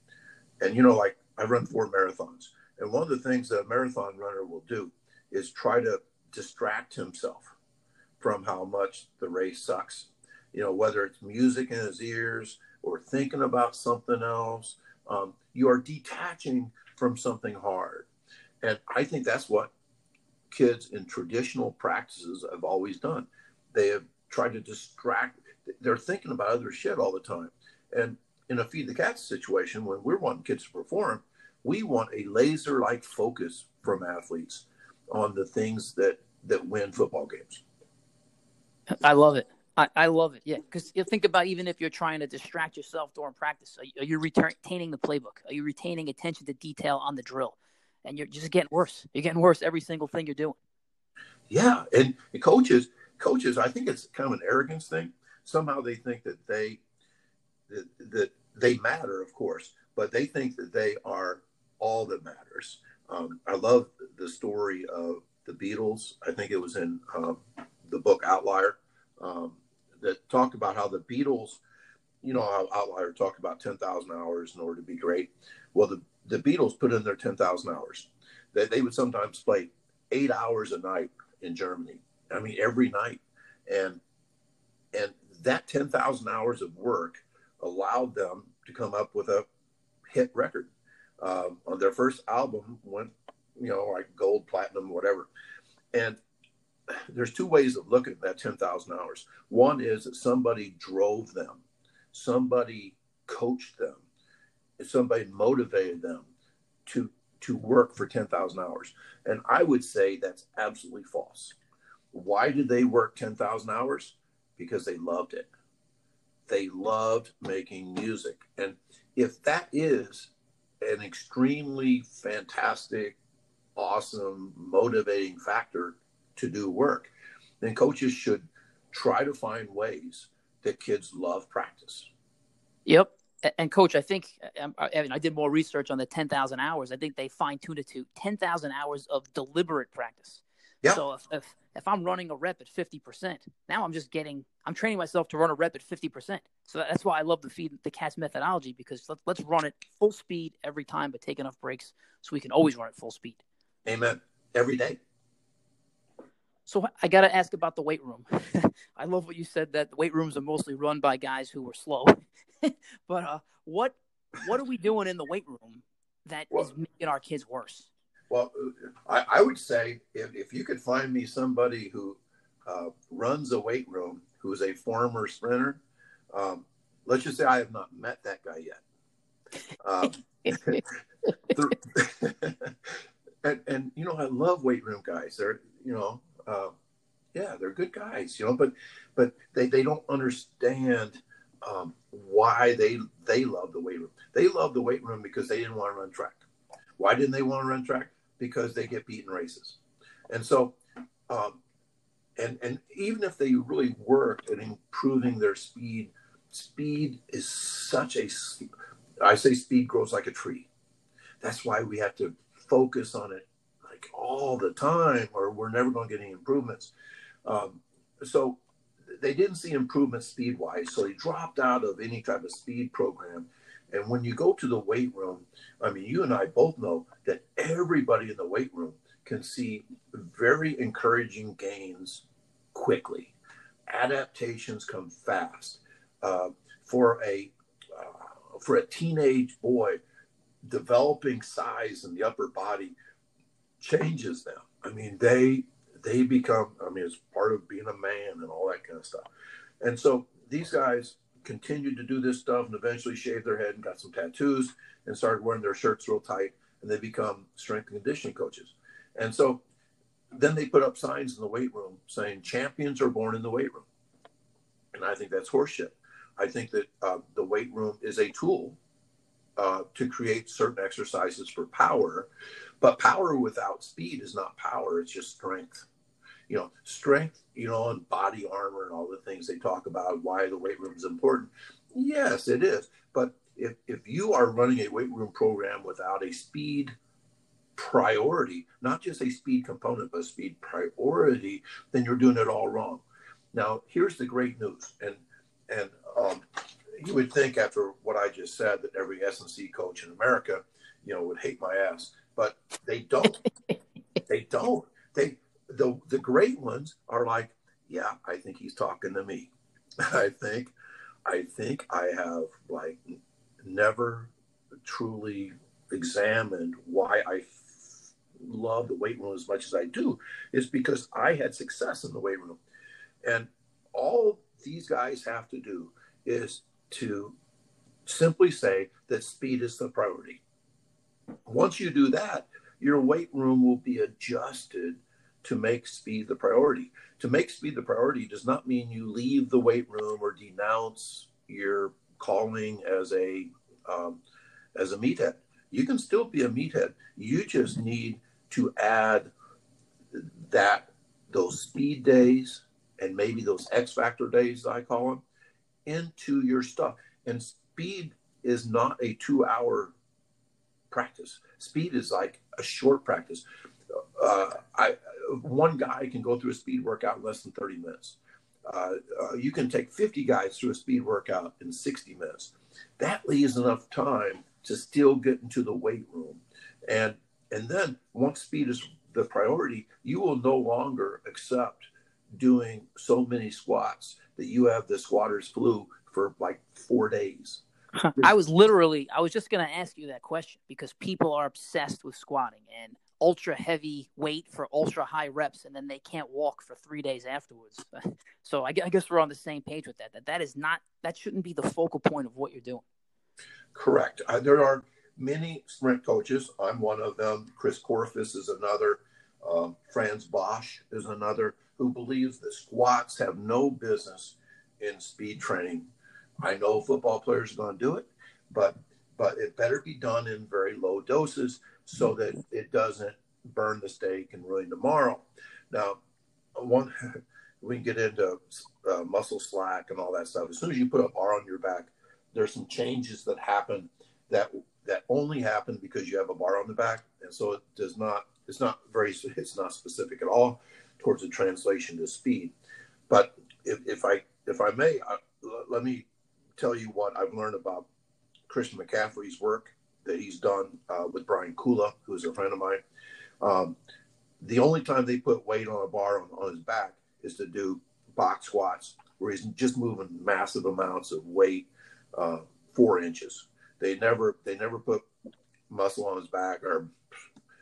and you know, like I run four marathons, and one of the things that a marathon runner will do is try to distract himself from how much the race sucks. You know, whether it's music in his ears or thinking about something else, um, you are detaching from something hard, and I think that's what kids in traditional practices have always done. They have tried to distract. They're thinking about other shit all the time. And in a feed the cats situation, when we're wanting kids to perform, we want a laser like focus from athletes on the things that that win football games. I love it. I, I love it. Yeah, because you think about even if you're trying to distract yourself during practice, are you, are you retaining the playbook? Are you retaining attention to detail on the drill? and you're just getting worse. You're getting worse every single thing you're doing. Yeah, and, and coaches, coaches, I think it's kind of an arrogance thing. Somehow they think that they that, they matter, of course, but they think that they are all that matters. Um, I love the story of the Beatles. I think it was in um, the book Outlier um, that talked about how the Beatles, you know, how Outlier talked about 10,000 hours in order to be great. Well, the the Beatles put in their 10,000 hours. They, they would sometimes play eight hours a night in Germany. I mean, every night. And, and that 10,000 hours of work allowed them to come up with a hit record. Um, on their first album went, you know, like gold, platinum, whatever. And there's two ways of looking at that 10,000 hours. One is that somebody drove them, somebody coached them, somebody motivated them to to work for 10,000 hours. And I would say that's absolutely false. Why did they work 10,000 hours? Because they loved it. They loved making music. And if that is an extremely fantastic, awesome, motivating factor to do work, then coaches should try to find ways that kids love practice. Yep. And coach, I think um, Evan, I did more research on the 10,000 hours. I think they fine tuned it to 10,000 hours of deliberate practice. Yeah. So if, if, if I'm running a rep at 50%, now I'm just getting, I'm training myself to run a rep at 50%. So that's why I love the feed the cats methodology because let, let's run it full speed every time, but take enough breaks so we can always run it full speed. Amen. Every day. So I got to ask about the weight room. I love what you said that the weight rooms are mostly run by guys who are slow. but uh, what what are we doing in the weight room that well, is making our kids worse? Well, I, I would say if, if you could find me somebody who uh, runs a weight room who is a former sprinter, um, let's just say I have not met that guy yet. Um, and, and you know I love weight room guys. They're you know uh, yeah they're good guys you know but but they, they don't understand um, why they they love the weight room. They love the weight room because they didn't want to run track. Why didn't they want to run track? Because they get beaten races, and so, um, and and even if they really worked at improving their speed, speed is such a. I say speed grows like a tree. That's why we have to focus on it like all the time, or we're never going to get any improvements. Um, so they didn't see improvement speed wise, so they dropped out of any type of speed program. And when you go to the weight room, I mean, you and I both know that everybody in the weight room can see very encouraging gains quickly. Adaptations come fast. Uh, for a uh, for a teenage boy, developing size in the upper body changes them. I mean, they they become, I mean, it's part of being a man and all that kind of stuff. And so these guys continued to do this stuff and eventually shaved their head and got some tattoos and started wearing their shirts real tight and they become strength and conditioning coaches. And so then they put up signs in the weight room saying champions are born in the weight room. And I think that's horseshit. I think that uh, the weight room is a tool uh, to create certain exercises for power, but power without speed is not power, it's just strength you know, strength, you know, and body armor and all the things they talk about, why the weight room is important. Yes, it is. But if, if you are running a weight room program without a speed priority, not just a speed component, but a speed priority, then you're doing it all wrong. Now, here's the great news. And, and, um, you would think after what I just said that every S&C coach in America, you know, would hate my ass, but they don't. they don't. They the the great ones are like, yeah, I think he's talking to me. I think, I think I have like never truly examined why I f- love the weight room as much as I do is because I had success in the weight room, and all these guys have to do is to simply say that speed is the priority. Once you do that, your weight room will be adjusted to make speed the priority. To make speed the priority does not mean you leave the weight room or denounce your calling as a um, as a meathead. You can still be a meathead. You just need to add that those speed days and maybe those X factor days I call them into your stuff. And speed is not a two hour practice. Speed is like a short practice. Uh, I one guy can go through a speed workout in less than 30 minutes. Uh, uh, you can take 50 guys through a speed workout in 60 minutes. That leaves enough time to still get into the weight room. And and then once speed is the priority, you will no longer accept doing so many squats that you have the squatters flu for like four days. I was literally, I was just going to ask you that question because people are obsessed with squatting and ultra heavy weight for ultra high reps, and then they can't walk for three days afterwards. so I, guess we're on the same page with that. That that is not, that shouldn't be the focal point of what you're doing. Correct. Uh, there are many sprint coaches. I'm one of them. Chris Korfist is another. Um, Frans Bosch is another who believes that squats have no business in speed training. I know football players are going to do it, but but it better be done in very low doses so that it doesn't burn the steak and ruin tomorrow. Now, one we get into uh, muscle slack and all that stuff. As soon as you put a bar on your back, there's some changes that happen that that only happen because you have a bar on the back, and so it does not. It's not very. It's not specific at all towards the translation to speed. But if, if I if I may, let me tell you what I've learned about Christian McCaffrey's work that he's done uh, with Brian Kula, who's a friend of mine. Um, the only time they put weight on a bar on, on his back is to do box squats, where he's just moving massive amounts of weight, uh, four inches. They never they never put muscle on his back or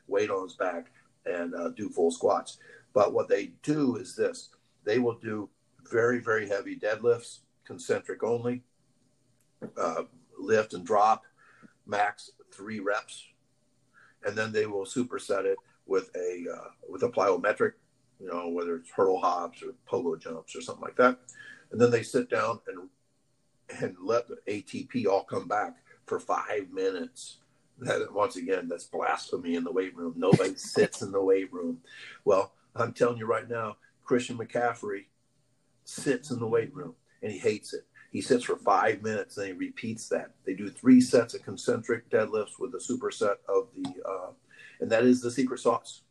weight on his back and uh, do full squats. But what they do is this: they will do very very heavy deadlifts, concentric only, uh, lift and drop, max three reps, and then they will superset it with a uh, with a plyometric, you know, whether it's hurdle hops or pogo jumps or something like that, and then they sit down and and let the ATP all come back for five minutes. That once again, that's blasphemy in the weight room. Nobody sits in the weight room. Well, I'm telling you right now, Christian McCaffrey sits in the weight room and he hates it. He sits for five minutes and he repeats that. They do three sets of concentric deadlifts with a superset of the, uh, and that is the secret sauce.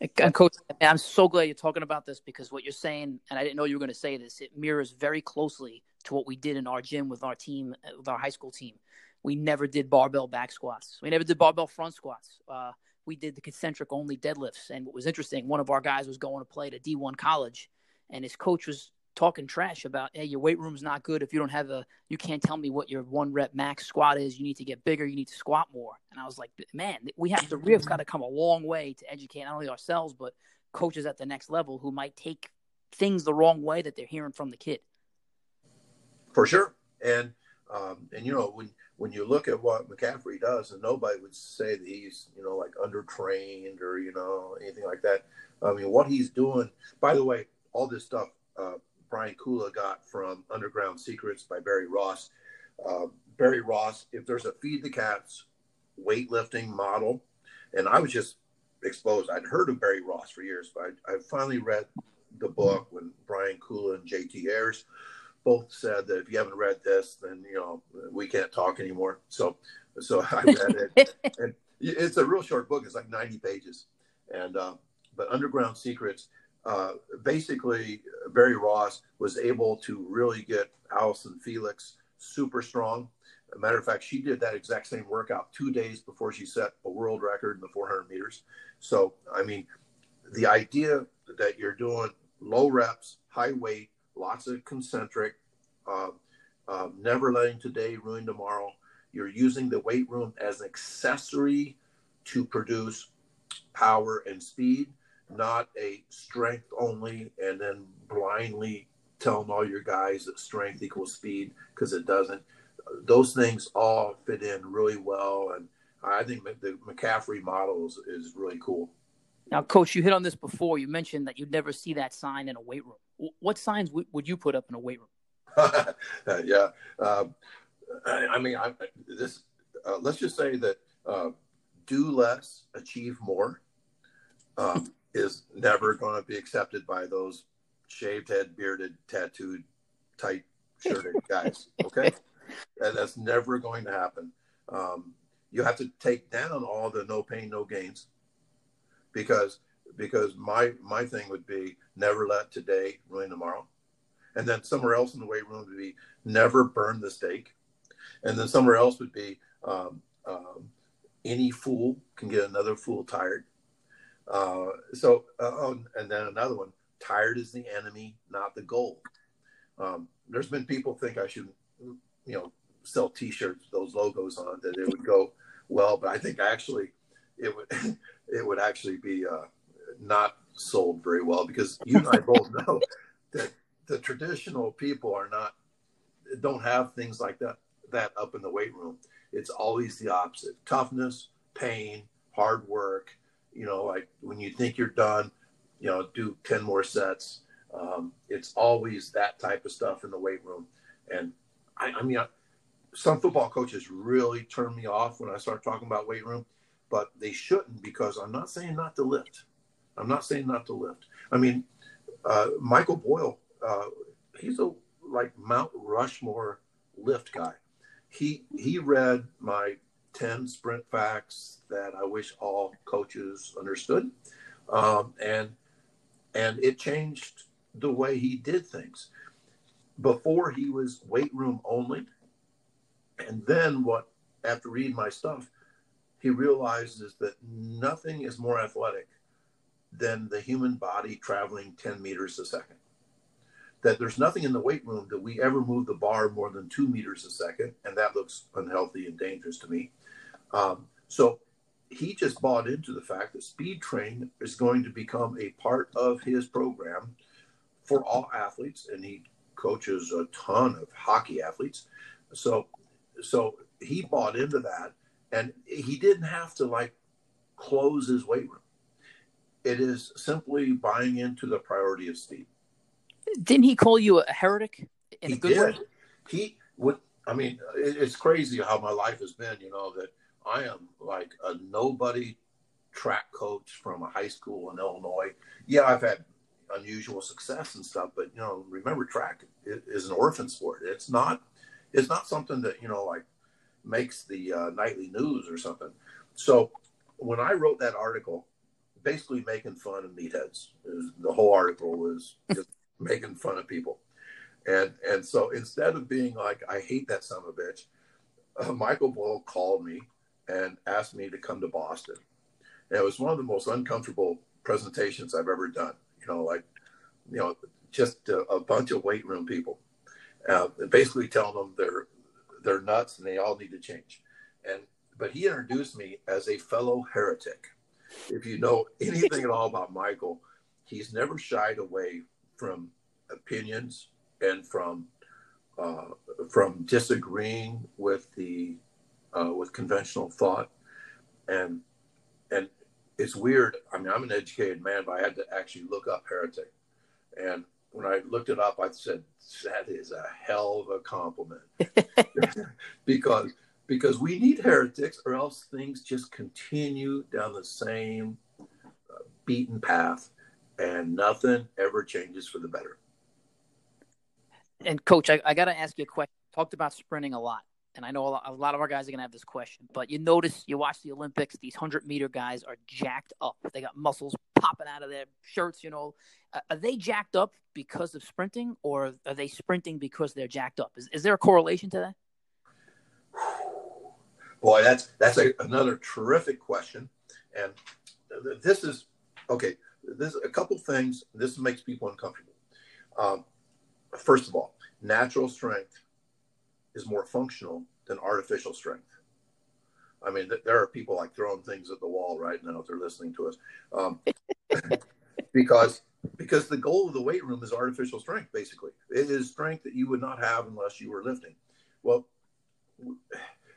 And Coach, I'm so glad you're talking about this because what you're saying, and I didn't know you were going to say this, it mirrors very closely to what we did in our gym with our team, with our high school team. We never did barbell back squats. We never did barbell front squats. Uh, we did the concentric only deadlifts. And what was interesting, one of our guys was going to play at a D1 college, and his coach was talking trash about, hey, your weight room's not good if you don't have a, you can't tell me what your one rep max squat is. You need to get bigger. You need to squat more. And I was like, man, we have to, we have got to come a long way to educate not only ourselves, but coaches at the next level who might take things the wrong way that they're hearing from the kid. For sure. And, um, and you know, when, when you look at what McCaffrey does, and nobody would say that he's, you know, like undertrained or, you know, anything like that. I mean, what he's doing, by the way, all this stuff, uh, Brian Kula got from Underground Secrets by Barry Ross. Uh, Barry Ross, if there's a Feed the Cats weightlifting model, and I was just exposed. I'd heard of Barry Ross for years, but I, I finally read the book when Brian Kula and JT Ayers both said that if you haven't read this, then you know we can't talk anymore. So, so I read it, and it's a real short book. It's like 90 pages, and uh, but Underground Secrets uh, basically Barry Ross was able to really get Allyson Felix super strong. matter of fact, she did that exact same workout two days before she set a world record in the 400 meters. So, I mean, the idea that you're doing low reps, high weight, lots of concentric, uh, uh, never letting today ruin tomorrow. You're using the weight room as an accessory to produce power and speed not a strength only and then blindly telling all your guys that strength equals speed because it doesn't. Those things all fit in really well. And I think the McCaffrey model is, is really cool. Now, coach, you hit on this before. You mentioned that you'd never see that sign in a weight room. What signs w- would you put up in a weight room? yeah. Um, I, I, mean, I, this, uh, let's just say that uh, do less, achieve more. Um, is never going to be accepted by those shaved head, bearded, tattooed, tight shirted guys. Okay, and that's never going to happen. Um, you have to take down all the no pain, no gains, because because my my thing would be never let today ruin tomorrow, and then somewhere else in the weight room would be never burn the steak, and then somewhere else would be um, um, any fool can get another fool tired uh, so, uh, oh, and then another one: tired is the enemy, not the goal. Um, there's been people think I should, you know, sell T-shirts, those logos on that it would go well. But I think actually it would it would actually be uh, not sold very well because you and I both know that the traditional people are not don't have things like that that up in the weight room. It's always the opposite: toughness, pain, hard work. You know, like when you think you're done, you know, do ten more sets. Um, it's always that type of stuff in the weight room, and I, I mean, I, some football coaches really turn me off when I start talking about weight room, but they shouldn't because I'm not saying not to lift. I'm not saying not to lift. I mean, uh, Michael Boyle, uh, he's a like Mount Rushmore lift guy. He he read my ten sprint facts that I wish all coaches understood, um, and and it changed the way he did things. Before he was weight room only, and then what? After reading my stuff, he realizes that nothing is more athletic than the human body traveling 10 meters a second. That there's nothing in the weight room that we ever move the bar more than two meters a second, and that looks unhealthy and dangerous to me. Um, so he just bought into the fact that speed train is going to become a part of his program for all athletes, and he coaches a ton of hockey athletes. So, so he bought into that, and he didn't have to like close his weight room. It is simply buying into the priority of speed. Didn't he call you a heretic in he a good did. way? He would. I mean, it's crazy how my life has been. You know that I am like a nobody track coach from a high school in Illinois. Yeah, I've had unusual success and stuff, but you know, remember track is an orphan sport. It's not. It's not something that you know like makes the uh, nightly news or something. So when I wrote that article, basically making fun of meatheads, the whole article was just making fun of people, and and so instead of being like I hate that son of a bitch, uh, Michael Boyle called me and asked me to come to Boston. And it was one of the most uncomfortable presentations I've ever done. You know, like, you know, just a, a bunch of weight room people, uh, basically telling them they're they're nuts and they all need to change. And but he introduced me as a fellow heretic. If you know anything at all about Michael, he's never shied away from opinions and from uh, from disagreeing with the uh, with conventional thought, and and it's weird. I mean, I'm an educated man, but I had to actually look up heretic, and when I looked it up, I said that is a hell of a compliment because because we need heretics, or else things just continue down the same uh, beaten path, and nothing ever changes for the better. And coach, I, I got to ask you a question. Talked about sprinting a lot and I know a lot, of our guys are going to have this question, but you notice, you watch the Olympics, these 100 meter guys are jacked up. They got muscles popping out of their shirts, you know. Uh, are they jacked up because of sprinting, or are they sprinting because they're jacked up? Is, is there a correlation to that? Boy, that's that's a, another terrific question, and this is okay. there's a couple things. This makes people uncomfortable. Um, first of all, natural strength is more functional than artificial strength. I mean, there are people like throwing things at the wall right now if they're listening to us, um, because because the goal of the weight room is artificial strength. Basically, it is strength that you would not have unless you were lifting. Well,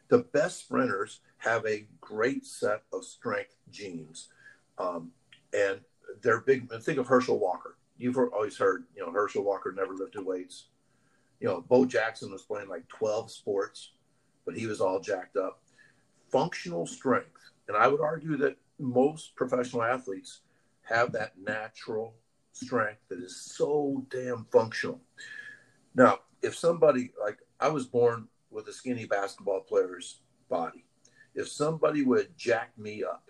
the best sprinters have a great set of strength genes, um, and they're big. Think of Herschel Walker. You've always heard, you know, Herschel Walker never lifted weights you know, Bo Jackson was playing like 12 sports, but he was all jacked up. Functional strength. And I would argue that most professional athletes have that natural strength that is so damn functional. Now, if somebody, like I was born with a skinny basketball player's body, if somebody would jack me up,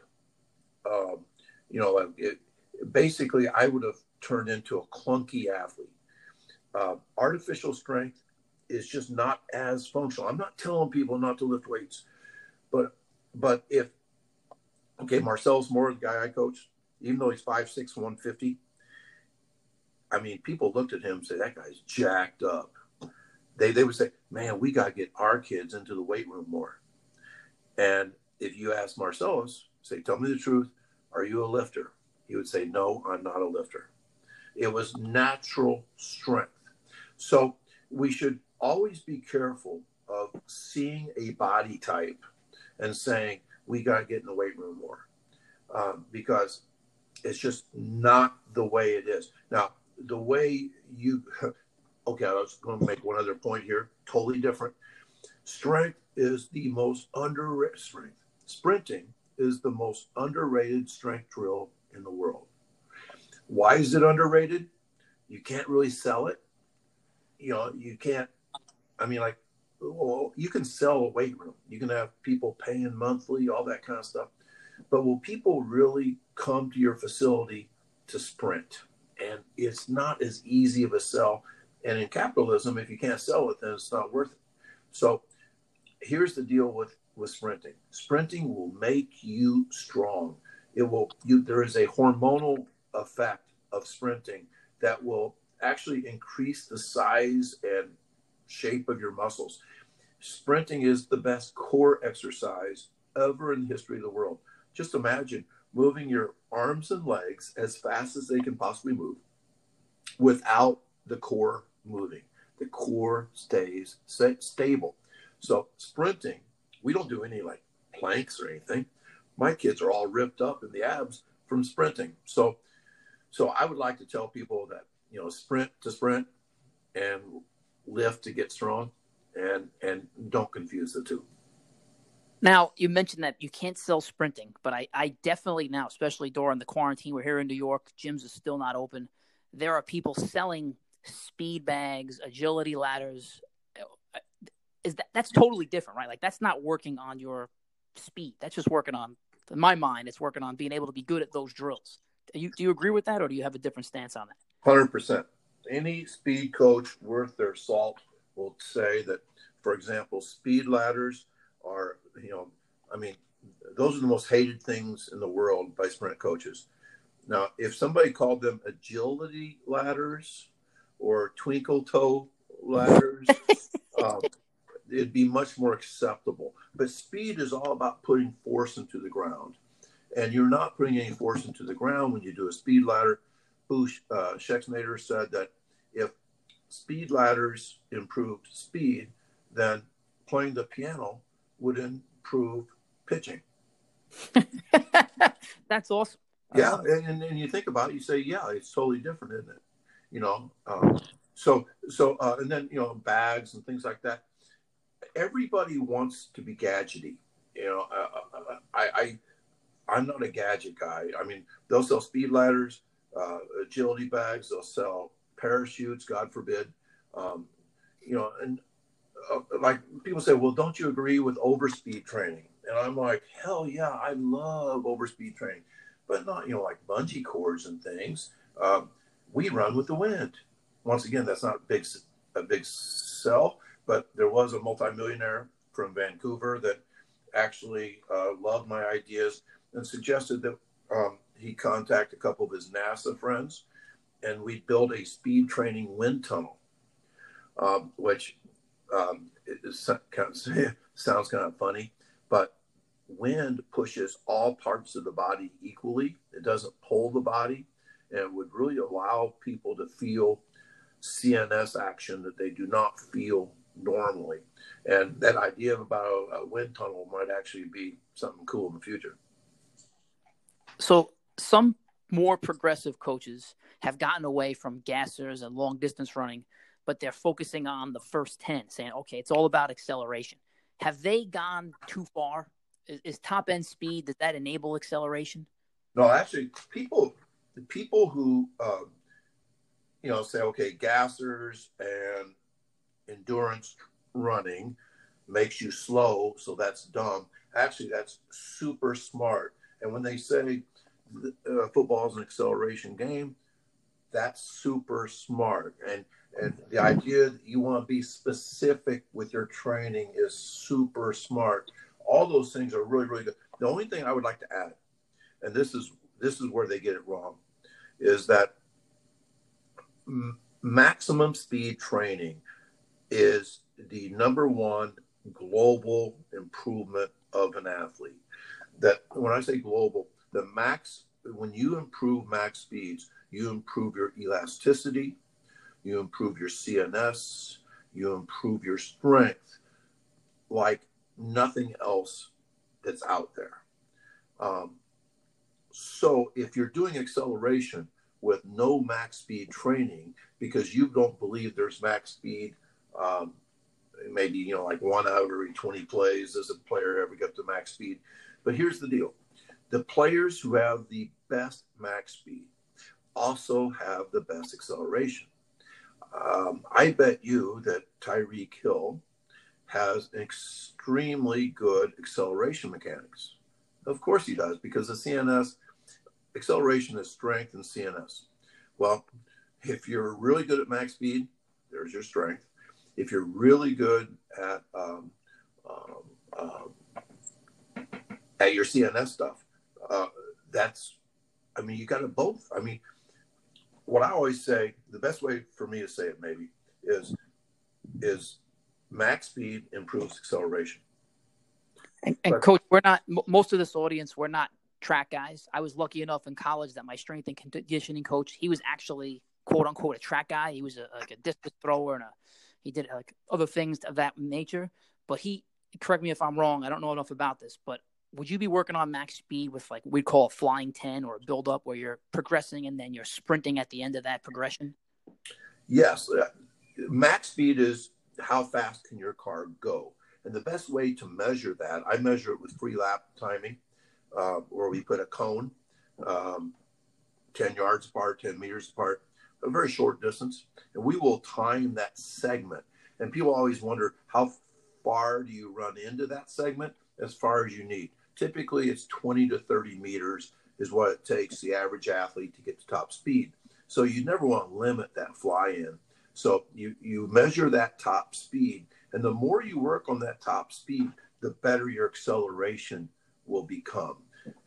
um, you know, it, basically I would have turned into a clunky athlete uh, artificial strength is just not as functional. I'm not telling people not to lift weights, but but if okay, Marcellus Moore the guy I coach, even though he's 5'6", 150, I mean, people looked at him and said, that guy's jacked up. they they would say, "Man, we got to get our kids into the weight room more." And if you ask Marcellus, say, "Tell me the truth, are you a lifter?" He would say, "No, I'm not a lifter." It was natural strength. So we should always be careful of seeing a body type and saying we got to get in the weight room more um, because it's just not the way it is. Now, the way you, okay, I was going to make one other point here, totally different. Strength is the most underrated strength. Sprinting is the most underrated strength drill in the world. Why is it underrated? You can't really sell it. You know, you can't. I mean, like, well, you can sell a weight room. You can have people paying monthly, all that kind of stuff. But will people really come to your facility to sprint? And it's not as easy of a sell. And in capitalism, if you can't sell it, then it's not worth it. So here's the deal with, with sprinting. Sprinting will make you strong. It will you there is a hormonal effect of sprinting that will actually increase the size and shape of your muscles. Sprinting is the best core exercise ever in the history of the world. Just imagine moving your arms and legs as fast as they can possibly move without the core moving. The core stays stable. So, sprinting, we don't do any like planks or anything. My kids are all ripped up in the abs from sprinting. So, so I would like to tell people that you know sprint to sprint and lift to get strong, and and don't confuse the two. Now, you mentioned that you can't sell sprinting, but I, I definitely now, especially during the quarantine, we're here in New York, gyms are still not open. There are people selling speed bags, agility ladders. Is that that's totally different, right? Like that's not working on your speed. That's just working on, in my mind, it's working on being able to be good at those drills. Do you, do you agree with that, or do you have a different stance on that? Hundred percent. Any speed coach worth their salt will say that, for example, speed ladders are you know, I mean, those are the most hated things in the world by sprint coaches. Now, if somebody called them agility ladders or twinkle toe ladders, um, it'd be much more acceptable. But speed is all about putting force into the ground. And you're not putting any force into the ground when you do a speed ladder. Boo uh, Schexnayder said that if speed ladders improved speed, then playing the piano would improve pitching. That's awesome. Yeah, and, and you think about it, you say, yeah, it's totally different, isn't it? You know, um, so so uh, and then you know bags and things like that. Everybody wants to be gadgety. You know, uh, uh, I, I I'm not a gadget guy. I mean, they'll sell speed ladders, uh, agility bags, they'll sell parachutes, God forbid. Um, you know, and uh, like people say, well, don't you agree with overspeed training? And I'm like, hell yeah, I love overspeed training, but not you know like bungee cords and things. Um, we run with the wind. Once again, that's not big a big sell, but there was a multimillionaire from Vancouver that actually uh, loved my ideas and suggested that um, he contacted a couple of his NASA friends, and we built a speed training wind tunnel, um, which um, it, kind of, sounds kind of funny, but wind pushes all parts of the body equally. It doesn't pull the body and would really allow people to feel CNS action that they do not feel normally. And that idea about a, a wind tunnel might actually be something cool in the future. So, some more progressive coaches have gotten away from gassers and long distance running but they're focusing on the first 10, saying, okay, it's all about acceleration. Have they gone too far? Is, is top end speed, does that enable acceleration? No, actually, people, the people who, um, you know, say, okay, gassers and endurance running makes you slow, so that's dumb. Actually, that's super smart. And when they say uh, football is an acceleration game, that's super smart. And and the idea that you want to be specific with your training is super smart. All those things are really, really good. The only thing I would like to add, and this is this is where they get it wrong, is that m- maximum speed training is the number one global improvement of an athlete. That when I say global, the max, when you improve max speeds, you improve your elasticity, you improve your CNS, you improve your strength like nothing else that's out there. Um, so if you're doing acceleration with no max speed training because you don't believe there's max speed, um, maybe you know like one out of every 20 plays does a player ever get to max speed. But here's the deal: the players who have the best max speed also have the best acceleration. Um, I bet you that Tyreek Hill has extremely good acceleration mechanics. Of course he does, because the CNS acceleration is strength and CNS. Well, if you're really good at max speed, there's your strength. If you're really good at um, um, um, at your CNS stuff, uh, that's, I mean, you got to both. I mean, what I always say, the best way for me to say it maybe is, is max speed improves acceleration. And, and but, coach, we're not most of this audience. We're not track guys. I was lucky enough in college that my strength and conditioning coach, he was actually quote unquote a track guy. He was a, like a distance thrower and a, he did like other things of that nature. But he, correct me if I'm wrong. I don't know enough about this, but would you be working on max speed with like we'd call a flying 10 or a build up where you're progressing and then you're sprinting at the end of that progression? Yes. Uh, max speed is how fast can your car go? And the best way to measure that, I measure it with Freelap timing, uh, where we put a cone um, 10 yards apart, 10 meters apart, a very short distance. And we will time that segment. And people always wonder how far do you run into that segment? As far as you need. Typically, it's 20 to 30 meters is what it takes the average athlete to get to top speed. So you never want to limit that fly in. So you, you measure that top speed. And the more you work on that top speed, the better your acceleration will become.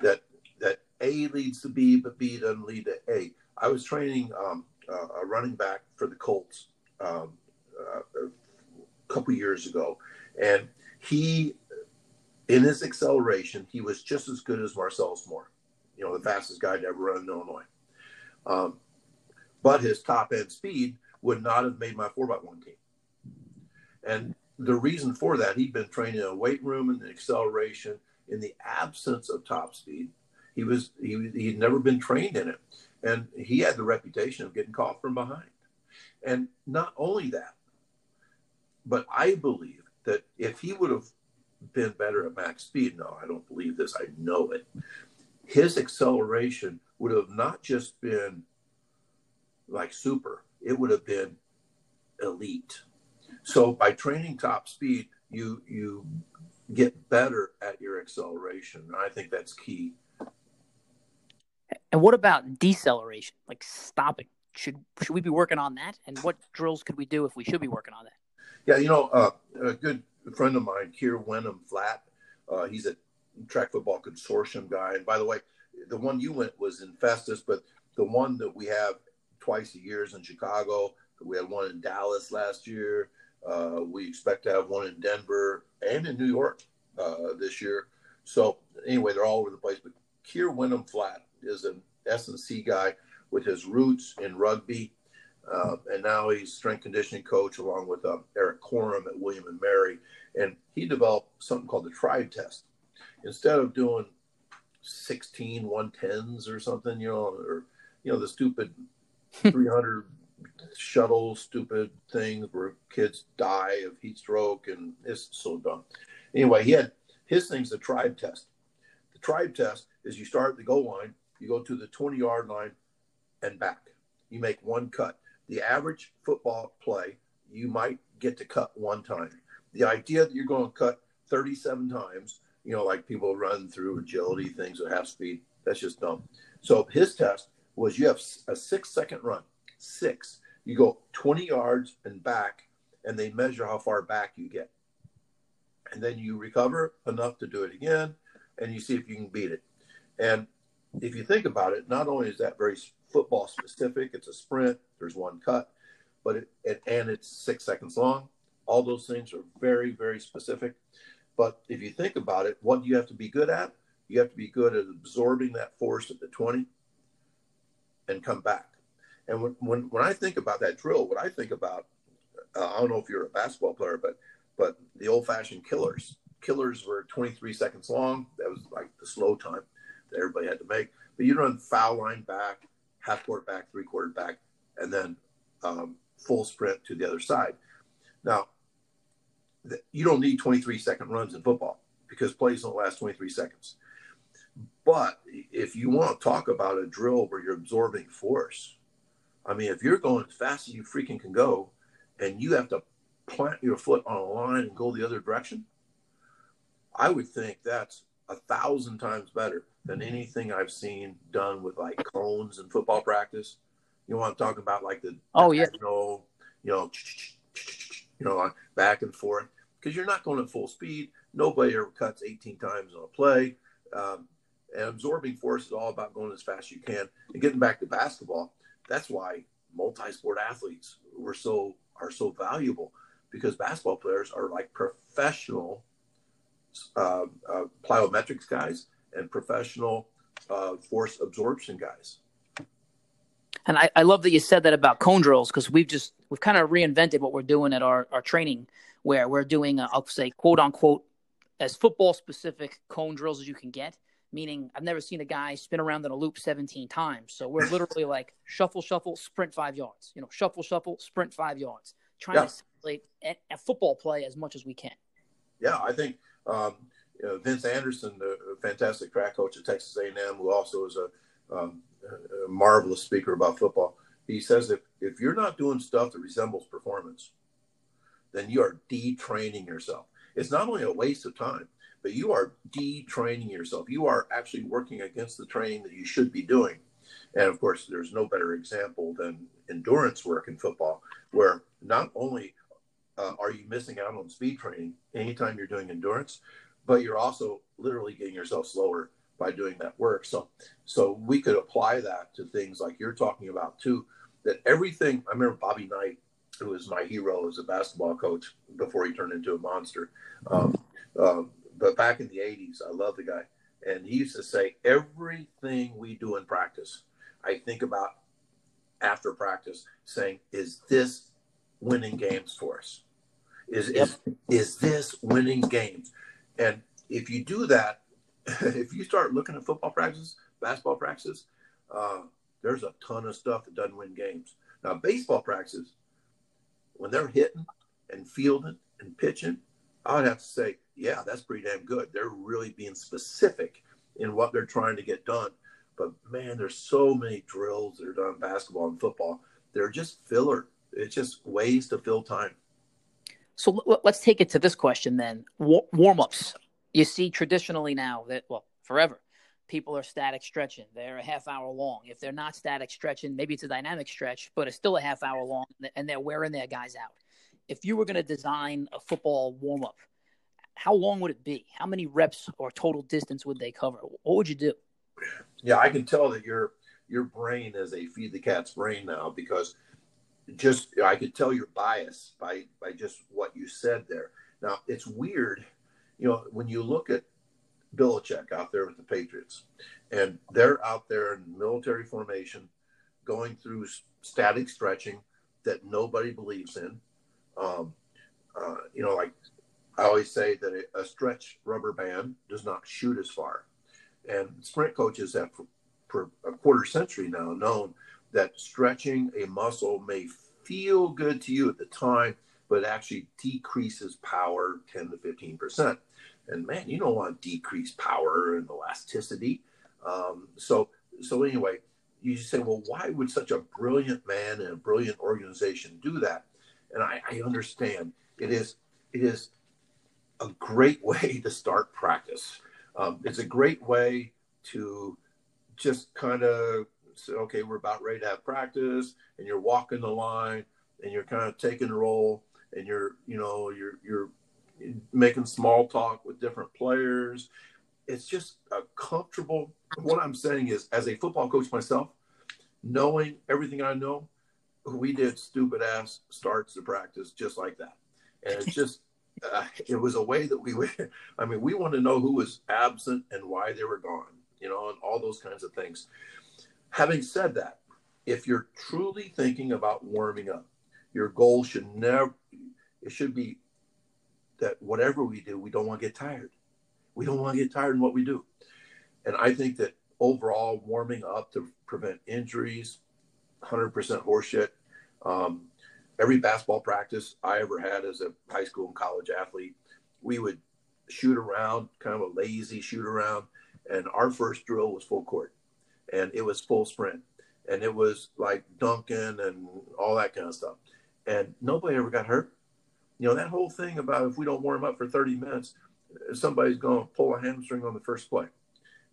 That that A leads to B, but B doesn't lead to A. I was training um, uh, a running back for the Colts um, uh, a couple years ago, and he, in his acceleration, he was just as good as Marcellus Moore, you know, the fastest guy to ever run in Illinois. Um, but his top end speed would not have made my four by one team. And the reason for that, he'd been trained in a weight room and acceleration in the absence of top speed. He was he he'd never been trained in it, and he had the reputation of getting caught from behind. And not only that, but I believe that if he would have been better at max speed, no, I don't believe this. I know it. His acceleration would have not just been like super, it would have been elite. So by training top speed, you you get better at your acceleration. And I think that's key. And what about deceleration, like stopping? Should should we be working on that? And what drills could we do if we should be working on that? Yeah, you know, uh, a good friend of mine, Keir Wenham-Flatt. uh, he's a track football consortium guy. And by the way, the one you went was in Festus, but the one that we have twice a year is in Chicago. We had one in Dallas last year. Uh, we expect to have one in Denver and in New York uh, this year. So anyway, they're all over the place. But Keir Wenham-Flatt is an S&C guy with his roots in rugby. Uh, and now he's strength conditioning coach along with uh, Eric Corum at William and Mary. And he developed something called the tribe test. Instead of doing 16 110s or something, you know, or, you know, the stupid 300 shuttle stupid things where kids die of heat stroke and it's so dumb. Anyway, he had his thing's the tribe test. The tribe test is you start at the goal line, you go to the 20 yard line and back. You make one cut. The average football play, you might get to cut one time. The idea that you're going to cut 37 times, you know, like people run through agility things at half speed, that's just dumb. So his test was you have a six second run, six you go 20 yards and back, and they measure how far back you get. And then you recover enough to do it again, and you see if you can beat it. And if you think about it, not only is that very football specific, it's a sprint, there's one cut, but it, it and it's six seconds long, All those things are very, very specific. But if you think about it, what do you have to be good at? You have to be good at absorbing that force at the 20 and come back. And when, when, when I think about that drill, what I think about, uh, I don't know if you're a basketball player, but but the old fashioned killers, killers were 23 seconds long. That was like the slow time that everybody had to make. But you run foul line back, half court back, three quarter back, and then um, full sprint to the other side. Now, you don't need 23 second runs in football because plays don't last 23 seconds. But if you want to talk about a drill where you're absorbing force, I mean, if you're going as fast as you freaking can go and you have to plant your foot on a line and go the other direction, I would think that's a thousand times better than anything I've seen done with like cones and football practice. You want to talk about like the oh yeah, you know, you know, you know, back and forth because you're not going at full speed. Nobody ever cuts 18 times on a play. Um, and absorbing force is all about going as fast as you can. And getting back to basketball, that's why multi-sport athletes were so are so valuable because basketball players are like professional uh, uh, plyometrics guys and professional uh, force absorption guys. And I, I love that you said that about cone drills because we've just we've kind of reinvented what we're doing at our, our training where we're doing i will say quote unquote as football specific cone drills as you can get. Meaning I've never seen a guy spin around in a loop 17 times. So we're literally like shuffle, shuffle, sprint five yards. You know, shuffle, shuffle, sprint five yards. Trying yeah. to simulate a, a football play as much as we can. Yeah, I think um, know, Vince Anderson, the fantastic track coach at Texas A&M, who also is a, um, a marvelous speaker about football, he says if if you're not doing stuff that resembles performance, then you are detraining yourself. It's not only a waste of time, but you are detraining yourself. You are actually working against the training that you should be doing. And of course, there's no better example than endurance work in football, where not only uh, are you missing out on speed training anytime you're doing endurance, but you're also literally getting yourself slower by doing that work. So, so we could apply that to things like you're talking about too. That everything. I remember Bobby Knight, who was my hero as a basketball coach before he turned into a monster. Um, um, but back in the '80s, I love the guy, and he used to say everything we do in practice, I think about after practice, saying, "Is this winning games for us? Is yep. is is this winning games? And if you do that, if you start looking at football practices, basketball practices, uh, there's a ton of stuff that doesn't win games. Now, baseball practices, when they're hitting and fielding and pitching, I would have to say, yeah, that's pretty damn good. They're really being specific in what they're trying to get done. But man, there's so many drills that are done in basketball and football. They're just filler it's just ways to fill time. So let's take it to this question then. Warm ups. You see traditionally now that, well, forever, people are static stretching. They're a half hour long. If they're not static stretching, maybe it's a dynamic stretch, but it's still a half hour long and they're wearing their guys out. If you were going to design a football warm up, how long would it be? How many reps or total distance would they cover? What would you do? Yeah, I can tell that your your brain is a feed the cat's brain now because just I could tell your bias by by just what you said there. Now it's weird, you know, when you look at Belichick out there with the Patriots, and they're out there in military formation, going through static stretching that nobody believes in. Um, uh, you know, like I always say that a stretch rubber band does not shoot as far, and sprint coaches have for, for a quarter century now known that stretching a muscle may feel good to you at the time, but actually decreases power 10 to 15%. And man, you don't want to decrease power and elasticity. Um, so, so anyway, you say, well, why would such a brilliant man and a brilliant organization do that? And I, I understand it is, it is a great way to start practice. Um, it's a great way to just kind of say, okay, we're about ready to have practice, and you're walking the line, and you're kind of taking the role, and you're, you know, you're you're making small talk with different players. It's just a comfortable. What I'm saying is, as a football coach myself, knowing everything I know, we did stupid ass starts to practice just like that. and it's just uh, it was a way that we would. I mean, we want to know who was absent and why they were gone, you know, and all those kinds of things. Having said that, if you're truly thinking about warming up, your goal should never. It should be that whatever we do, we don't want to get tired. We don't want to get tired in what we do. And I think that overall, warming up to prevent injuries, 100% horseshit. Um, every basketball practice I ever had as a high school and college athlete, we would shoot around, kind of a lazy shoot around. And our first drill was full court and it was full sprint and it was like dunking and all that kind of stuff. And nobody ever got hurt. You know, that whole thing about if we don't warm up for 30 minutes, somebody's going to pull a hamstring on the first play.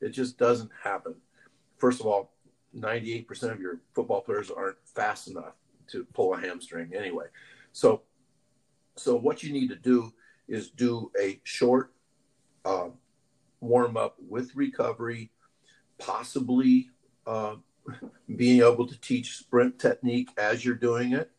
It just doesn't happen. First of all, 98% of your football players aren't fast enough to pull a hamstring anyway. So, so what you need to do is do a short uh, warm up with recovery, possibly uh, being able to teach sprint technique as you're doing it.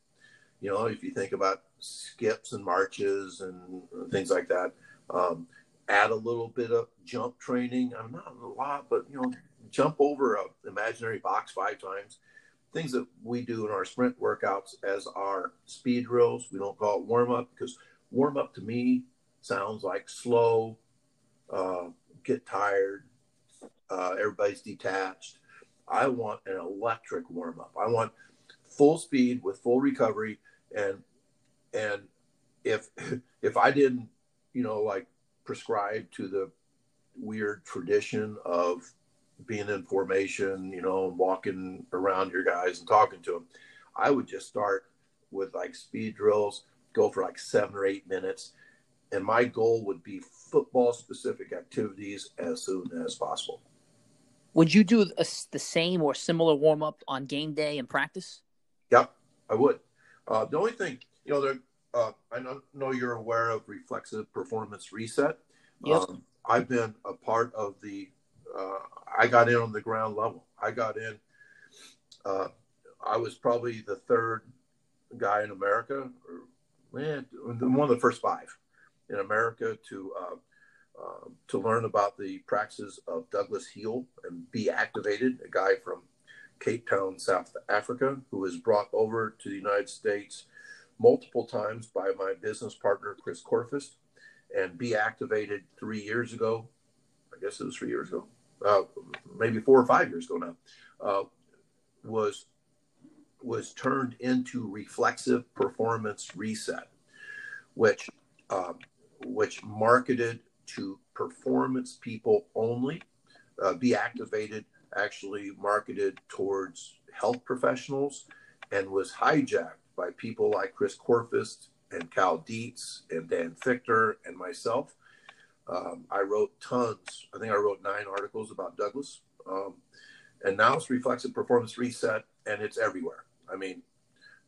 You know, if you think about skips and marches and things like that, um, add a little bit of jump training. I'm not a lot, but you know, jump over a imaginary box five times. Things that we do in our sprint workouts as our speed drills. We don't call it warm up because warm up to me sounds like slow, uh, get tired, uh, everybody's detached. I want an electric warm up. I want full speed with full recovery, and and if if I didn't, you know, like prescribe to the weird tradition of being in formation, you know, walking around your guys and talking to them, I would just start with like speed drills, go for like seven or eight minutes. And my goal would be football specific activities as soon as possible. Would you do a, the same or similar warm up on game day and practice? Yep, I would. Uh, the only thing, you know, uh, I know you're aware of reflexive performance reset. Yep. Um, I've been a part of the uh, I got in on the ground level. I got in. Uh, I was probably the third guy in America, or man, one of the first five in America to uh, to learn about the practices of Douglas Heel and be activated. A guy from Cape Town, South Africa, who was brought over to the United States multiple times by my business partner Chris Korfist, and be activated three years ago. I guess it was three years ago uh, maybe four or five years ago now, uh, was was turned into reflexive performance reset, which um, which marketed to performance people only. Uh, be activated actually marketed towards health professionals and was hijacked by people like Chris Korfist and Cal Dietz and Dan Fichter and myself um, I wrote tons. I think I wrote nine articles about Douglas. Um, and now it's Reflexive Performance Reset, and it's everywhere. I mean,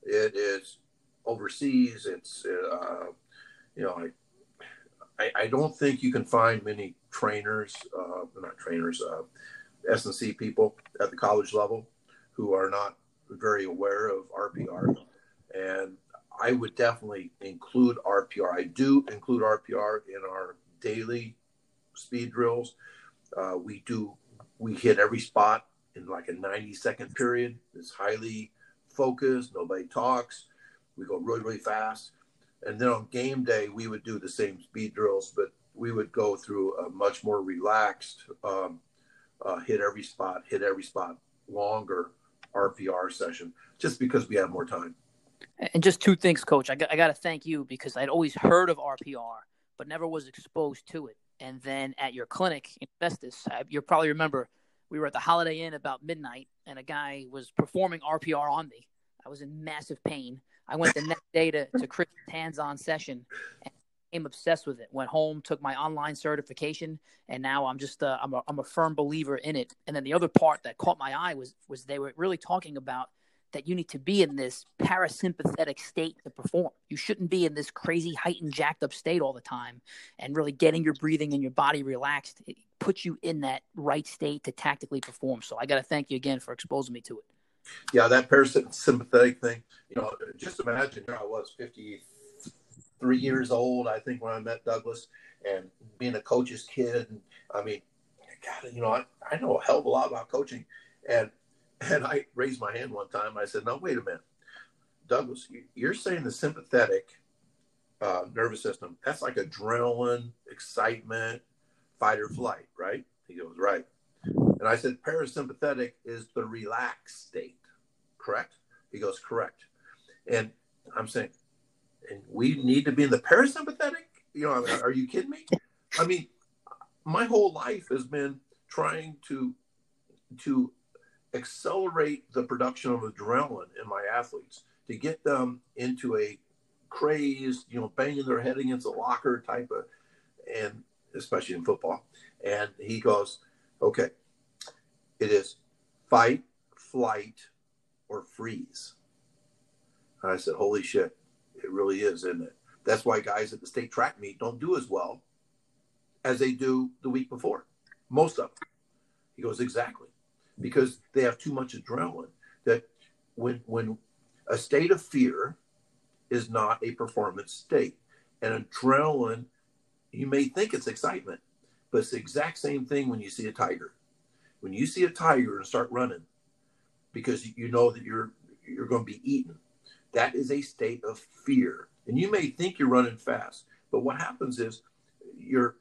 it is overseas. It's, uh, you know, I, I, don't think you can find many trainers, uh, not trainers, uh, S&C people at the college level who are not very aware of RPR. And I would definitely include RPR. I do include RPR in our daily speed drills. Uh, we do we hit every spot in like a 90 second period. It's highly focused. Nobody talks. We go really really fast. And then on game day, we would do the same speed drills, but we would go through a much more relaxed, um, uh, hit every spot, hit every spot, longer RPR session, just because we have more time. And just two things, Coach. I got, I got to thank you because I'd always heard of RPR, but never was exposed to it. And then at your clinic in Festus, you probably remember we were at the Holiday Inn about midnight, and a guy was performing RPR on me. I was in massive pain. I went the next day to, to Chris' hands-on session and became obsessed with it. Went home, took my online certification, and now I'm just uh, I'm a, I'm a firm believer in it. And then the other part that caught my eye was was they were really talking about – that you need to be in this parasympathetic state to perform. You shouldn't be in this crazy heightened, jacked up state all the time. And really getting your breathing and your body relaxed it puts you in that right state to tactically perform. So I got to thank you again for exposing me to it. Yeah, that parasympathetic thing. You know, just imagine here I was 53 years old, I think, when I met Douglas, and being a coach's kid. And I mean, God, you know, I, I know a hell of a lot about coaching. And and I raised my hand one time. I said, "No, wait a minute, Douglas. You're saying the sympathetic uh, nervous system that's like adrenaline, excitement, fight or flight, right?" He goes, "Right." And I said, "Parasympathetic is the relaxed state, correct?" He goes, "Correct." And I'm saying, and we need to be in the parasympathetic. You know, are you kidding me? I mean, my whole life has been trying to to accelerate the production of adrenaline in my athletes to get them into a crazed, you know, banging their head against a locker type of, and especially in football. And he goes, okay, it is fight, flight, or freeze. And I said, holy shit, it really is, isn't it? That's why guys at the state track meet don't do as well as they do the week before. Most of them. He goes, exactly. Because they have too much adrenaline. That when when a state of fear is not a performance state. And adrenaline, you may think it's excitement, but it's the exact same thing when you see a tiger. When you see a tiger and start running, because you know that you're you're going to be eaten, that is a state of fear. And you may think you're running fast, but what happens is your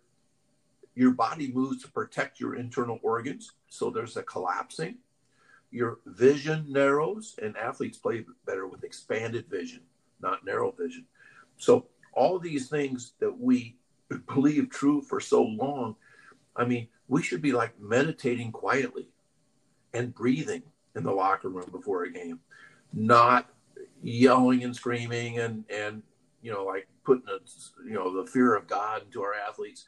your body moves to protect your internal organs. So there's a collapsing. Your vision narrows, and athletes play better with expanded vision, not narrow vision. So all these things that we believe true for so long, I mean, we should be like meditating quietly and breathing in the locker room before a game, not yelling and screaming and and you know like putting a, you know the fear of God into our athletes.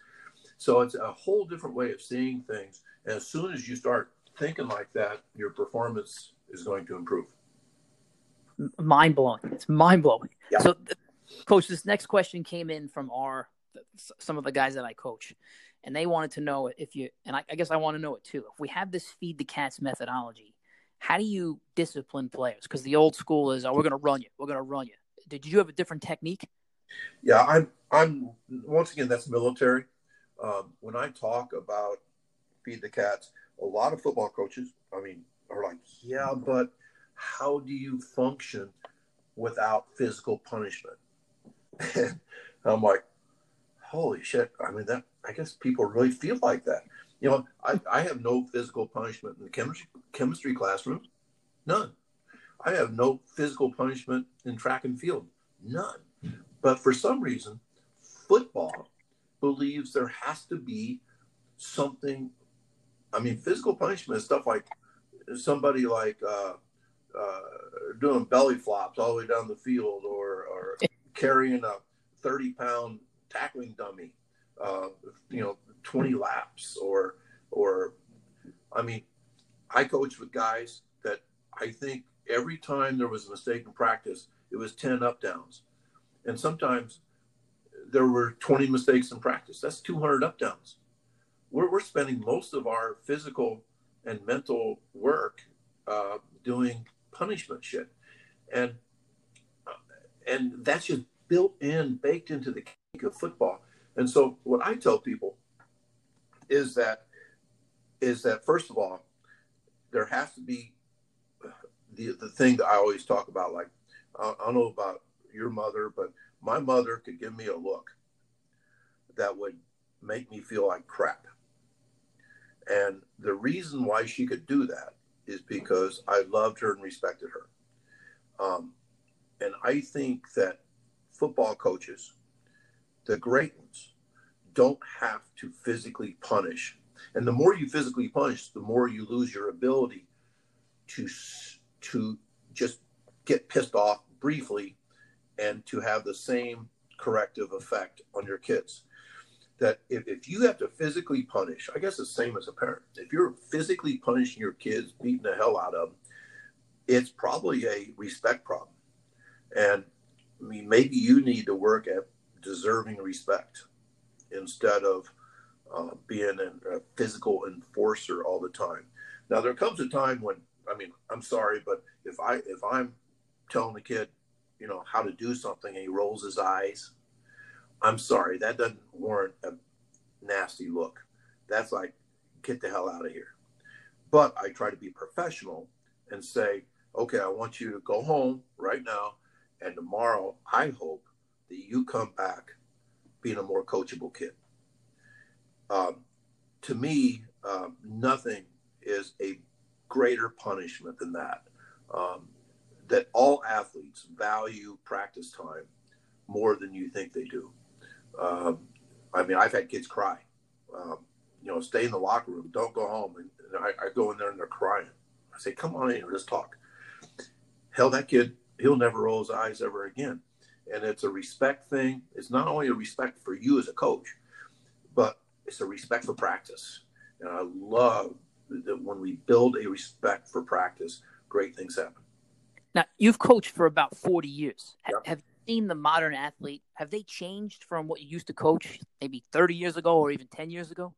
So it's a whole different way of seeing things. And as soon as you start thinking like that, your performance is going to improve. Mind blowing. It's mind blowing. Yeah. So, coach, this next question came in from our some of the guys that I coach, and they wanted to know if you and I, I guess I want to know it too. If we have this feed the cats methodology, how do you discipline players? Because the old school is, oh, we're going to run you, we're going to run you. Did you have a different technique? Yeah, I'm. I'm once again that's military. Um, when I talk about feed the cats, a lot of football coaches, I mean, are like, yeah, but how do you function without physical punishment? And I'm like, holy shit! I mean, that I guess people really feel like that. You know, I, I have no physical punishment in the chemistry chemistry classroom, none. I have no physical punishment in track and field, none. But for some reason, football believes there has to be something. I mean, physical punishment is stuff like somebody like uh, uh, doing belly flops all the way down the field or, or carrying a 30 pound tackling dummy, uh, you know, 20 laps or or I mean, I coached with guys that I think every time there was a mistake in practice, it was 10 up downs. And sometimes there were 20 mistakes in practice. That's 200 up downs. We're, we're spending most of our physical and mental work uh, doing punishment shit. And, uh, and that's just built in, baked into the of football. And so what I tell people is that is that first of all, there has to be the the thing that I always talk about. Like I, don't know about your mother, but my mother could give me a look that would make me feel like crap. And the reason why she could do that is because I loved her and respected her. Um, and I think that football coaches, the great ones, don't have to physically punish. And the more you physically punish, the more you lose your ability to to just get pissed off briefly and to have the same corrective effect on your kids. That if, if you have to physically punish, I guess the same as a parent. If you're physically punishing your kids, beating the hell out of them, it's probably a respect problem. And I mean, maybe you need to work at deserving respect instead of uh, being a, physical enforcer all the time. Now, there comes a time when, I mean, I'm sorry, but if I if I'm telling the kid, you know, how to do something and he rolls his eyes, I'm sorry, that doesn't warrant a nasty look. That's like, get the hell out of here. But I try to be professional and say, okay, I want you to go home right now. And tomorrow, I hope that you come back being a more coachable kid. Um, to me, um, nothing is a greater punishment than that. Um, that all athletes value practice time more than you think they do. Um, I mean, I've had kids cry. Um, you know, stay in the locker room, don't go home. And, and I, I, go in there and they're crying. I say, come on in here, let's talk. Hell, that kid, he'll never roll his eyes ever again. And it's a respect thing. It's not only a respect for you as a coach, but it's a respect for practice. And I love that when we build a respect for practice, great things happen. Now, you've coached for about 40 years. Yep. Have you seen the modern athlete? Have they changed from what you used to coach maybe 30 years ago or even 10 years ago?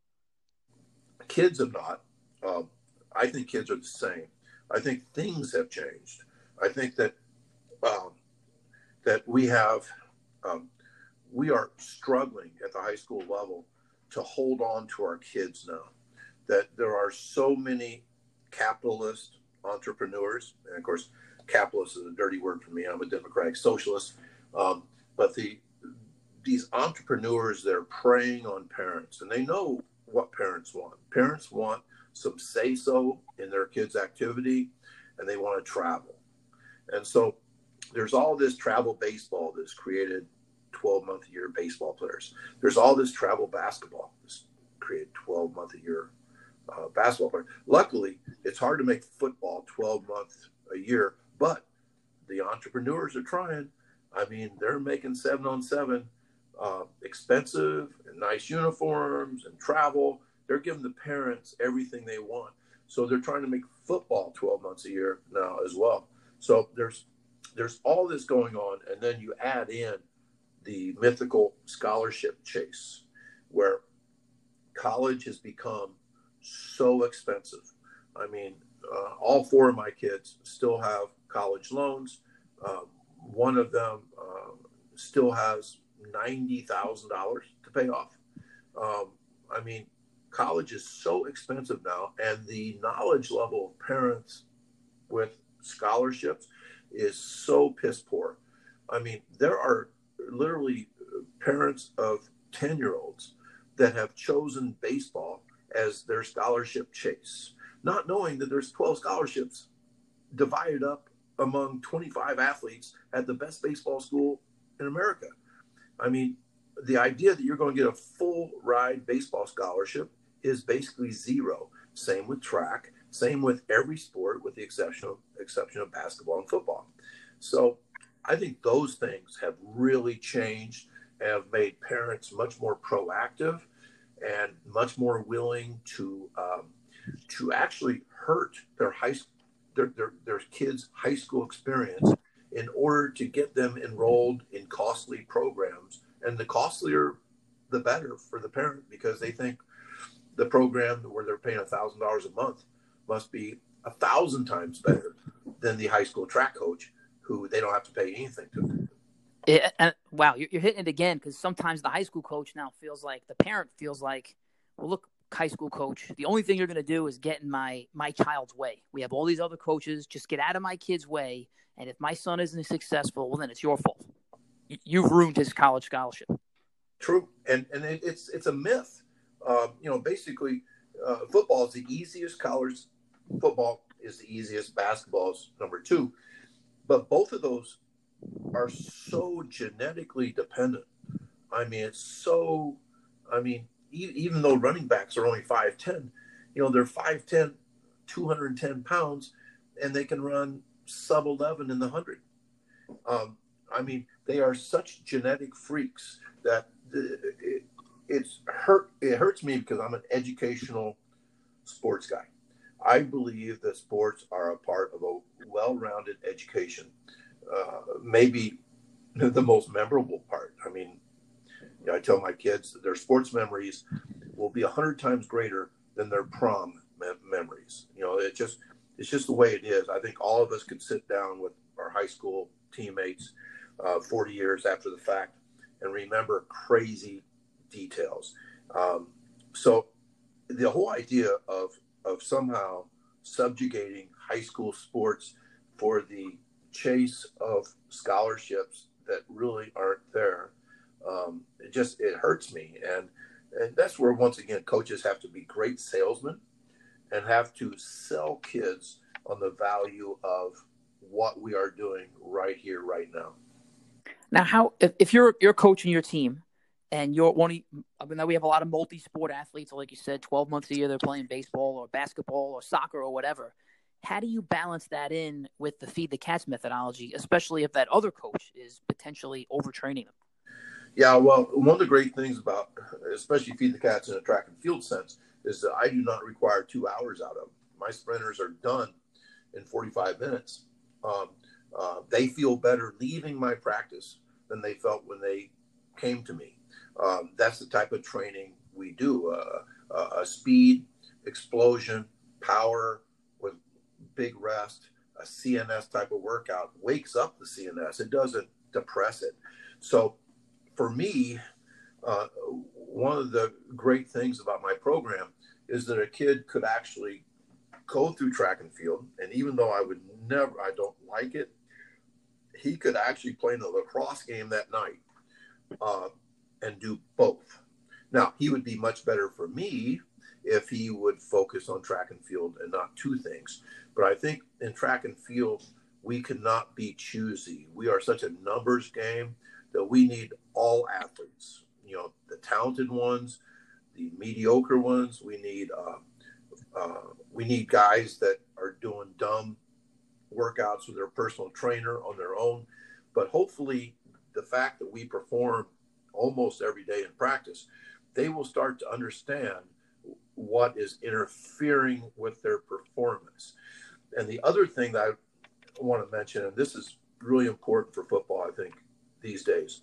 Kids have not. Um, I think kids are the same. I think things have changed. I think that um, that we have um, we are struggling at the high school level to hold on to our kids now. That there are so many capitalist entrepreneurs, and of course, capitalist is a dirty word for me. I'm a democratic socialist, um, but the these entrepreneurs they're preying on parents, and they know what parents want. Parents want some say so in their kids' activity, and they want to travel. And so there's all this travel baseball that's created 12 month a year baseball players. There's all this travel basketball that's created 12 month a year uh, basketball players. Luckily, it's hard to make football 12 months a year, but the entrepreneurs are trying. I mean, they're making seven on seven uh, expensive and nice uniforms and travel. They're giving the parents everything they want. So they're trying to make football 12 months a year now as well. So there's there's all this going on, and then you add in the mythical scholarship chase, where college has become so expensive. I mean, uh, all four of my kids still have college loans. Um, one of them uh, still has ninety thousand dollars to pay off. Um, I mean, college is so expensive now, and the knowledge level of parents with scholarships is so piss poor. I mean, there are literally parents of 10 year olds that have chosen baseball as their scholarship chase, not knowing that there's 12 scholarships divided up among 25 athletes at the best baseball school in America. I mean, the idea that you're going to get a full ride baseball scholarship is basically zero. Same with track, same with every sport, with the exception of exception of basketball and football. So I think those things have really changed have made parents much more proactive and much more willing to um, to actually hurt their high their, their, their kids' high school experience in order to get them enrolled in costly programs. And the costlier, the better for the parent because they think the program where they're paying a thousand dollars a month must be a thousand times better than the high school track coach who they don't have to pay anything to. And, wow, you're, you're hitting it again because sometimes the high school coach now feels like the parent feels like, well, look, high school coach, the only thing you're going to do is get in my my child's way. We have all these other coaches. Just get out of my kid's way. And if my son isn't successful, well, then it's your fault. You've ruined his college scholarship. True, and and it's it's a myth. Uh, you know, basically, uh, football is the easiest college. Football is the easiest. Basketball is number two, but both of those are so genetically dependent. I mean, it's so. I mean, even though running backs are only 5'10, you know, they're 5'10, 210 pounds, and they can run sub 11 in the 100. Um, I mean, they are such genetic freaks that it, it's hurt. It hurts me because I'm an educational sports guy. I believe that sports are a part of a well-rounded education. Uh, maybe the most memorable part. I mean, you know, I tell my kids their sports memories will be a hundred times greater than their prom me- memories. You know, it just it's just the way it is. I think all of us could sit down with our high school teammates uh, 40 years after the fact and remember crazy details. Um, so the whole idea of of somehow subjugating high school sports for the chase of scholarships that really aren't there, um, it just it hurts me, and and that's where once again coaches have to be great salesmen and have to sell kids on the value of what we are doing right here, right now. Now, how if, if you're you're coaching your team and you're one I mean, we have a lot of multi-sport athletes, like you said, 12 months a year they're playing baseball or basketball or soccer or whatever. How do you balance that in with the feed the cats methodology, especially if that other coach is potentially overtraining them? Yeah, well, one of the great things about, especially feed the cats in a track and field sense, is that I do not require two hours out of them. My sprinters are done in 45 minutes. Um, uh, they feel better leaving my practice than they felt when they came to me. Um, that's the type of training we do uh, a speed, explosion, power with big rest, a CNS type of workout wakes up the CNS. It doesn't depress it. So for me, uh, one of the great things about my program is that a kid could actually go through track and field, and even though I would never, I don't like it, he could actually play in a lacrosse game that night uh, and do both. Now, he would be much better for me if he would focus on track and field and not two things. But I think in track and field, we cannot be choosy. We are such a numbers game that we need all athletes. You know, the talented ones, the mediocre ones. We need uh, uh, we need guys that are doing dumb workouts with their personal trainer on their own. But hopefully, the fact that we perform almost every day in practice, they will start to understand what is interfering with their performance. And the other thing that I want to mention, and this is really important for football, I think, these days.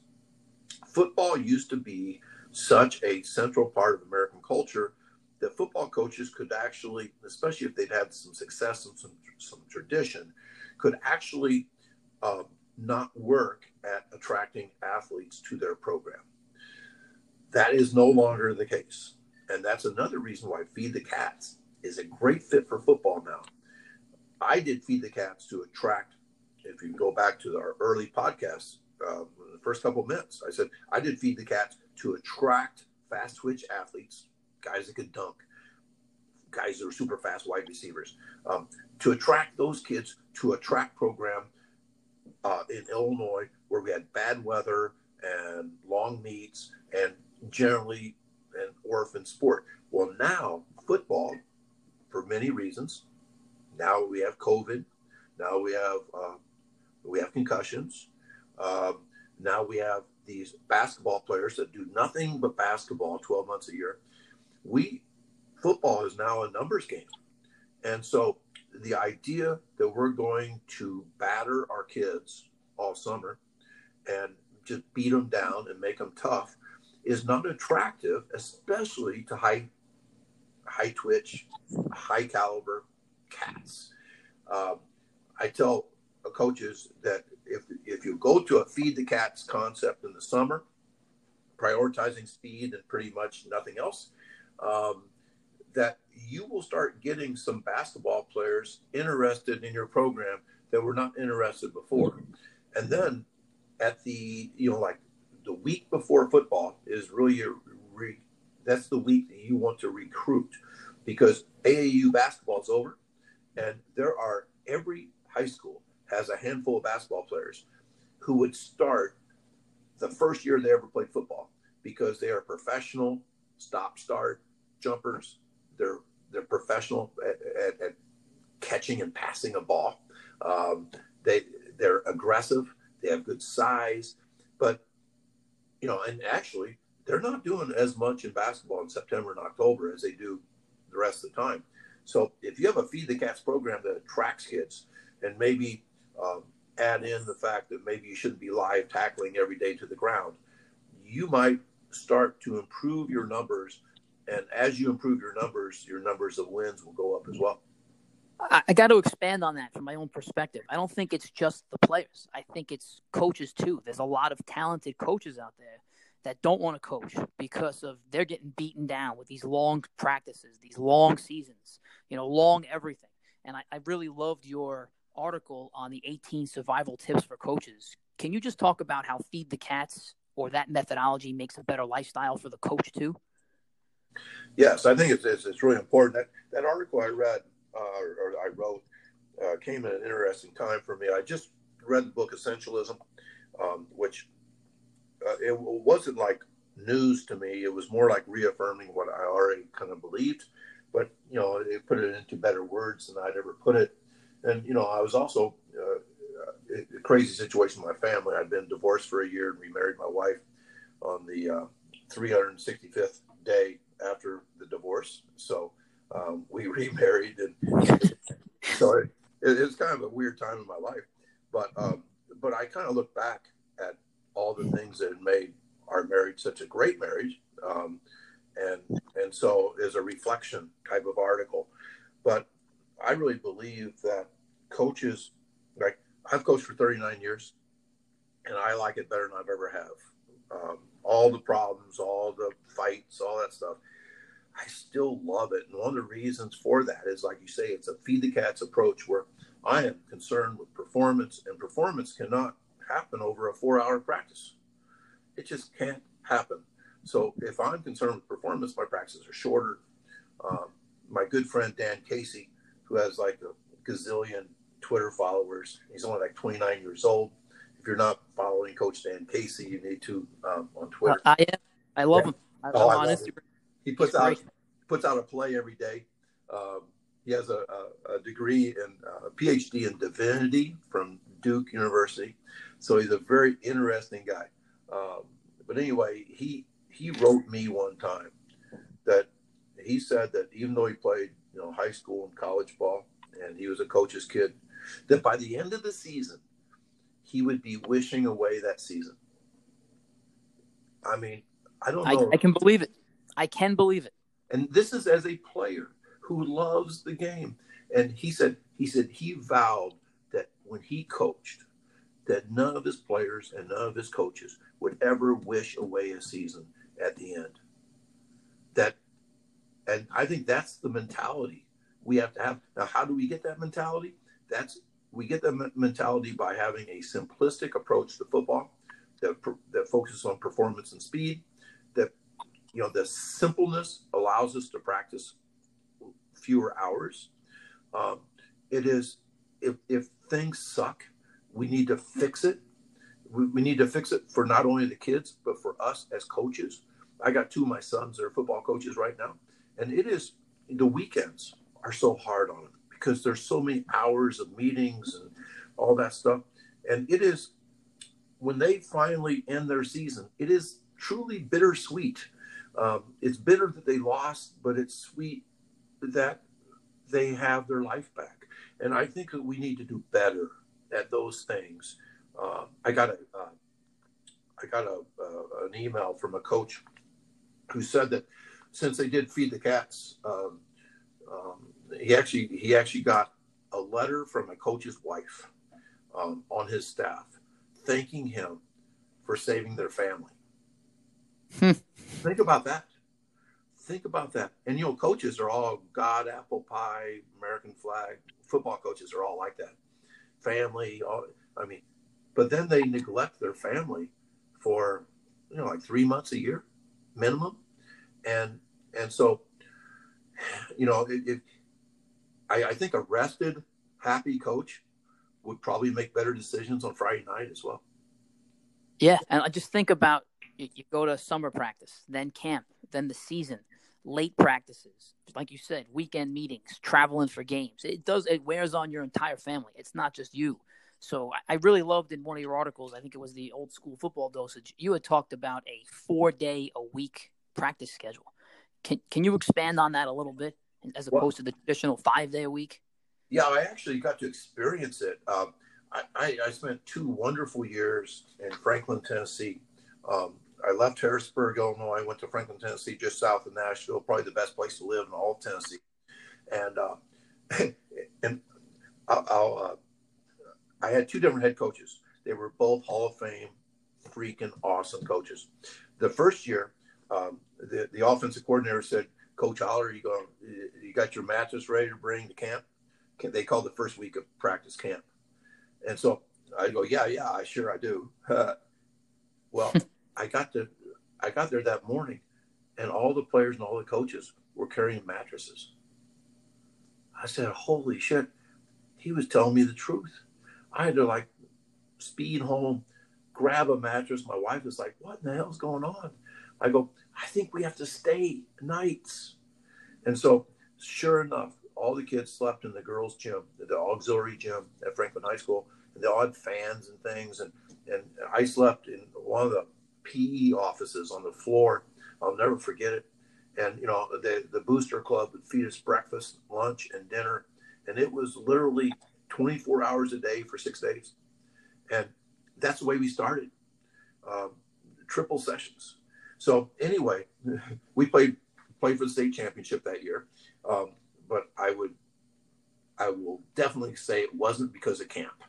Football used to be such a central part of American culture that football coaches could actually, especially if they'd had some success and some, some tradition, could actually uh, not work at attracting athletes to their program. That is no longer the case. And that's another reason why Feed the Cats is a great fit for football now. I did Feed the Cats to attract, if you go back to our early podcasts, uh, the first couple minutes, I said I did Feed the Cats to attract fast twitch athletes, guys that could dunk, guys that are super fast wide receivers, um, to attract those kids to a track program uh, in Illinois where we had bad weather and long meets and generally an orphan sport. Well, now football, for many reasons, now we have COVID, now we have uh, we have concussions, um, now we have these basketball players that do nothing but basketball 12 months a year. We football is now a numbers game. And so the idea that we're going to batter our kids all summer and just beat them down and make them tough is not attractive, especially to high high twitch, high caliber cats. Um, I tell coaches that if if you go to a feed the cats concept in the summer, prioritizing speed and pretty much nothing else, um, that you will start getting some basketball players interested in your program that were not interested before. And then at the you know like the week before football is really your re, that's the week that you want to recruit because AAU basketball is over and there are every high school has a handful of basketball players who would start the first year they ever played football because they are professional stop start jumpers. They're they're professional at, at, at catching and passing a ball. Um, they they're aggressive. They have good size, but you know, and actually they're not doing as much in basketball in September and October as they do the rest of the time. So if you have a feed the cats program that attracts kids and maybe um, add in the fact that maybe you shouldn't be live tackling every day to the ground, you might start to improve your numbers. And as you improve your numbers, your numbers of wins will go up as well. I, I got to expand on that from my own perspective. I don't think it's just the players. I think it's coaches too. There's a lot of talented coaches out there that don't want to coach because of they're getting beaten down with these long practices, these long seasons, you know, long everything. And I, I really loved your article on the 18 survival tips for coaches. Can you just talk about how Feed the Cats or that methodology makes a better lifestyle for the coach too? Yes, I think it's, it's, it's really important. That, that article I read uh, or, I wrote uh, came at an interesting time for me. I just read the book Essentialism, um, which uh, it wasn't like news to me. It was more like reaffirming what I already kind of believed, but you know, it put it into better words than I'd ever put it. And you know, I was also uh, a crazy situation with my family. I'd been divorced for a year and remarried my wife on the uh, 365th day after the divorce. So um, we remarried, and so it, it, was kind of a weird time in my life. But um, but I kind of look back at all the things that made our marriage such a great marriage, um, and and so is a reflection type of article. But I really believe that coaches, like I've coached for 39 years, and I like it better than I've ever have. Um, all the problems, all the fights, all that stuff. I still love it. And one of the reasons for that is, like you say, it's a feed the cats approach where I am concerned with performance, and performance cannot happen over a four hour practice. It just can't happen. So if I'm concerned with performance, my practices are shorter. Um, my good friend Dan Casey, who has like a gazillion Twitter followers, he's only like 29 years old. If you're not following Coach Dan Casey, you need to um, on Twitter. I am. I love yeah. him. I, oh, I on Instagram. He puts out puts out a play every day. Um, he has a, a, a degree in a uh, PhD in divinity from Duke University, so he's a very interesting guy. Um, but anyway, he he wrote me one time that he said that even though he played you know high school and college ball and he was a coach's kid, that by the end of the season he would be wishing away that season. I mean, I don't know. I, I can believe it. I can believe it. And this is as a player who loves the game. And he said, he said he vowed that when he coached, that none of his players and none of his coaches would ever wish away a season at the end. That, and I think that's the mentality we have to have. Now, how do we get that mentality? That's we get that mentality by having a simplistic approach to football that that focuses on performance and speed, you know, the simpleness allows us to practice fewer hours. Um, it is if if things suck, we need to fix it. We, we need to fix it for not only the kids but for us as coaches. I got two of my sons that are football coaches right now, and it is the weekends are so hard on them because there's so many hours of meetings and all that stuff. And it is when they finally end their season, it is truly bittersweet um, it's bitter that they lost, but it's sweet that they have their life back. And I think that we need to do better at those things. Uh, I got a, uh, I got a, uh, an email from a coach who said that since they did feed the cats, um, um, he actually he actually got a letter from a coach's wife um, on his staff thanking him for saving their family. Think about that. Think about that. And you know, coaches are all God, apple pie, American flag. Football coaches are all like that. Family, all, I mean, but then they neglect their family for you know like three months a year minimum, and and so you know it, it I, I think a rested, happy coach would probably make better decisions on Friday night as well. Yeah, and I just think about you, you go to summer practice, then camp, then the season, late practices, like you said, weekend meetings, traveling for games. It does it wears on your entire family. It's not just you. So I really loved in one of your articles, I think it was the old school football dosage. You had talked about a four day a week practice schedule. Can can you expand on that a little bit as opposed well, to the traditional five day a week? Yeah, I actually got to experience it. Um, I, I, I, spent two wonderful years in Franklin, Tennessee, um, I left Harrisburg, Illinois. I went to Franklin, Tennessee, just south of Nashville, probably the best place to live in all of Tennessee. And uh, and I'll, I'll uh, I had two different head coaches. They were both Hall of Fame, freaking awesome coaches. The first year, um, the the offensive coordinator said, "Coach Holler, you go, you got your mattress ready to bring to camp?" They called the first week of practice camp, and so I go, "Yeah, yeah, I sure I do." well, I got to I got there that morning, and all the players and all the coaches were carrying mattresses. I said, "Holy shit!" He was telling me the truth. I had to like speed home, grab a mattress. My wife was like, "What in the hell's going on?" I go, "I think we have to stay nights." And so, sure enough, all the kids slept in the girls' gym, the auxiliary gym at Franklin High School, and they all had fans and things. And and I slept in one of the PE offices on the floor. I'll never forget it. And you know, the the booster club would feed us breakfast, lunch, and dinner, and it was literally 24 hours a day for six days. And that's the way we started. Um, triple sessions. So anyway, we played played for the state championship that year. Um, but I would, I will definitely say it wasn't because of camp.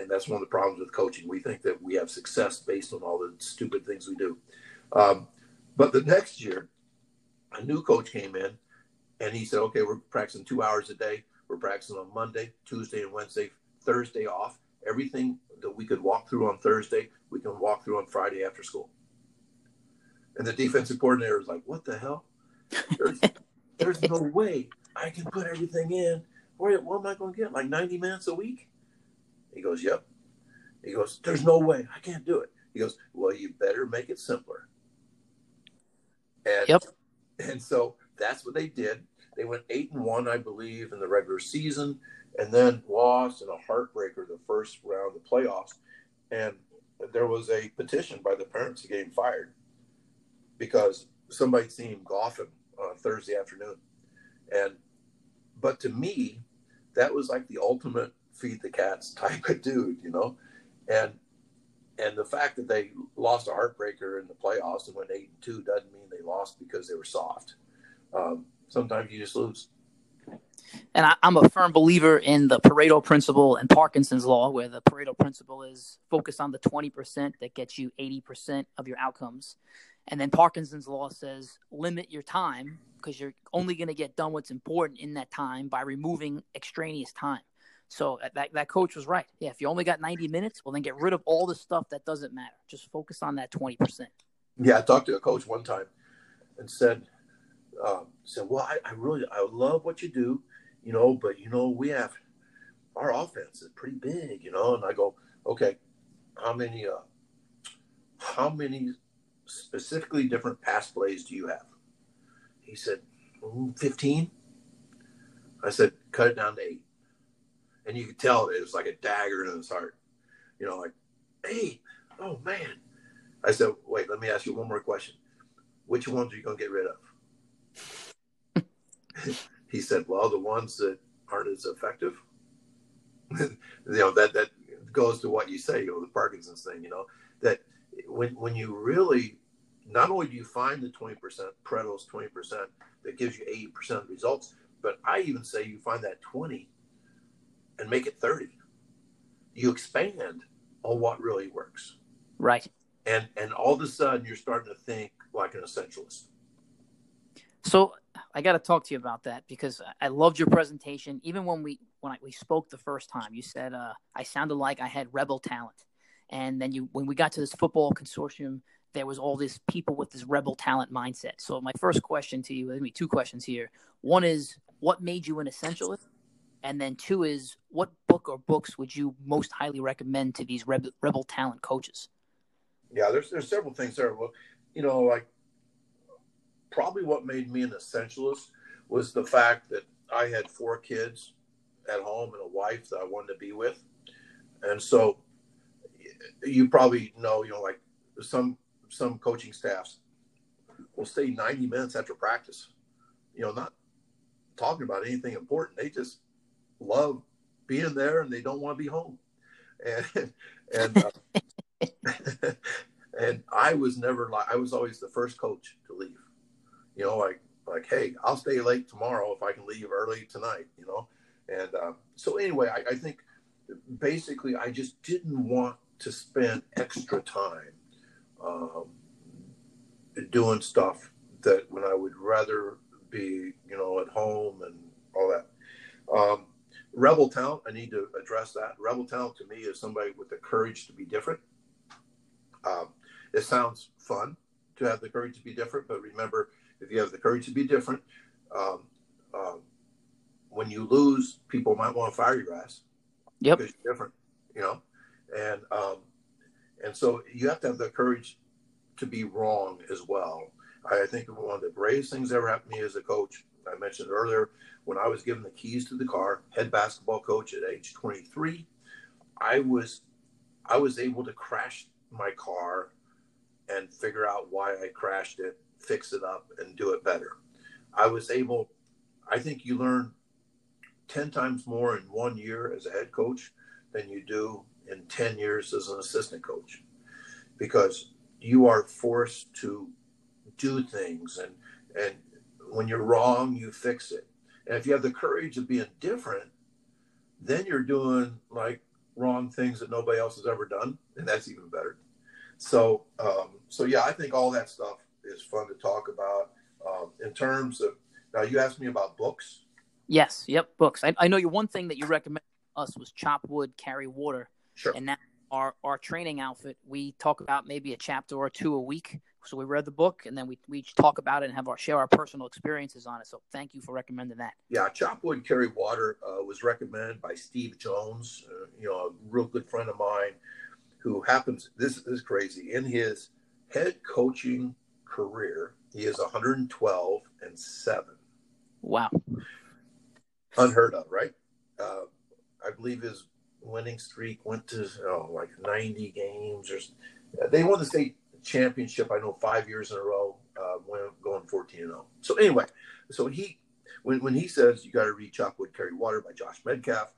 And that's one of the problems with coaching. We think that we have success based on all the stupid things we do. Um, but the next year, a new coach came in and he said, okay, we're practicing two hours a day. We're practicing on Monday, Tuesday, and Wednesday, Thursday off. Everything that we could walk through on Thursday, we can walk through on Friday after school. And the defensive coordinator was like, what the hell? There's, there's no way I can put everything in. What, what am I going to get? Like 90 minutes a week? He goes, Yep. He goes, There's no way. I can't do it. He goes, Well, you better make it simpler. And, yep. And so that's what they did. They went eight and one, I believe, in the regular season, and then lost in a heartbreaker the first round of the playoffs. And there was a petition by the parents to get him fired because somebody seen him golfing on Thursday afternoon. And but to me, that was like the ultimate feed the cats type of dude, you know. And and the fact that they lost a heartbreaker in the playoffs and went eight and two doesn't mean they lost because they were soft. Um, sometimes you just lose. And I, am a firm believer in the Pareto principle and Parkinson's law, where the Pareto principle is focus on the 20% that gets you 80% of your outcomes. And then Parkinson's law says limit your time because you're only going to get done what's important in that time by removing extraneous time. So uh, that, that coach was right. Yeah, if you only got 90 minutes, well, then get rid of all the stuff that doesn't matter. Just focus on that 20%. Yeah, I talked to a coach one time and said, um, said, well, I, I really, I love what you do, you know, but, you know, we have, our offense is pretty big, you know, and I go, okay, how many, uh, how many specifically different pass plays do you have? He said, 15. I said, cut it down to eight. And you could tell it was like a dagger in his heart. You know, like, hey, Oh, man. I said, wait, let me ask you one more question. Which ones are you to get rid of? he said, well, the ones that aren't as effective. you know, that, that goes to what you say, you know, the Parkinson's thing, you know, that when, when you really not only do you find the 20%, Pareto's 20% that gives you 80% of results, but I even say you find that 20 and make it 30. You expand on what really works. Right. And and all of a sudden you're starting to think like an essentialist. So I got to talk to you about that because I loved your presentation. Even when we when I, we spoke the first time, you said uh, I sounded like I had rebel talent, and then you when we got to this football consortium there was all this people with this rebel talent mindset. So my first question to you, let me two questions here. One is what made you an essentialist? And then two is what book or books would you most highly recommend to these rebel, rebel talent coaches? Yeah, there's there's several things there. Well, you know, like probably what made me an essentialist was the fact that I had four kids at home and a wife that I wanted to be with. And so you probably know, you know, like some some coaching staffs will stay 90 minutes after practice, you know, not talking about anything important. They just love being there and they don't want to be home. And, and, uh, and I was never like, I was always the first coach to leave, you know, like, like, Hey, I'll stay late tomorrow if I can leave early tonight, you know? And uh, so anyway, I, I think basically I just didn't want to spend extra time um, doing stuff that when I would rather be, you know, at home and all that. Um, Rebel talent, I need to address that. Rebel talent to me is somebody with the courage to be different. Um, it sounds fun to have the courage to be different, but remember, if you have the courage to be different, um, um, when you lose, people might want to fire your ass. Yep. Because you're different, you know, and um, and so you have to have the courage to be wrong as well. I think one of the bravest things that ever happened to me as a coach. I mentioned earlier when I was given the keys to the car, head basketball coach at age 23. I was I was able to crash my car and figure out why I crashed it, fix it up, and do it better. I was able. I think you learn 10 times more in one year as a head coach than you do in 10 years as an assistant coach because you are forced to do things and and when you're wrong you fix it and if you have the courage of being different then you're doing like wrong things that nobody else has ever done and that's even better so um, so yeah i think all that stuff is fun to talk about um, in terms of now you asked me about books Yes. Yep. Books. I, I know you. One thing that you recommended us was chop wood, carry water. Sure. And now our our training outfit, we talk about maybe a chapter or two a week. So we read the book and then we, we each talk about it and have our share our personal experiences on it. So thank you for recommending that. Yeah, chop wood, carry water uh, was recommended by Steve Jones, uh, you know, a real good friend of mine, who happens. This, this is crazy. In his head coaching career, he is 112 and seven. Wow unheard of, right? Uh, I believe his winning streak went to oh, like 90 games or they won the state championship. I know five years in a row, uh, when going 14 and 0. So anyway, so he when when he says you got to read Chop Wood Carry Water by Josh Medcalf,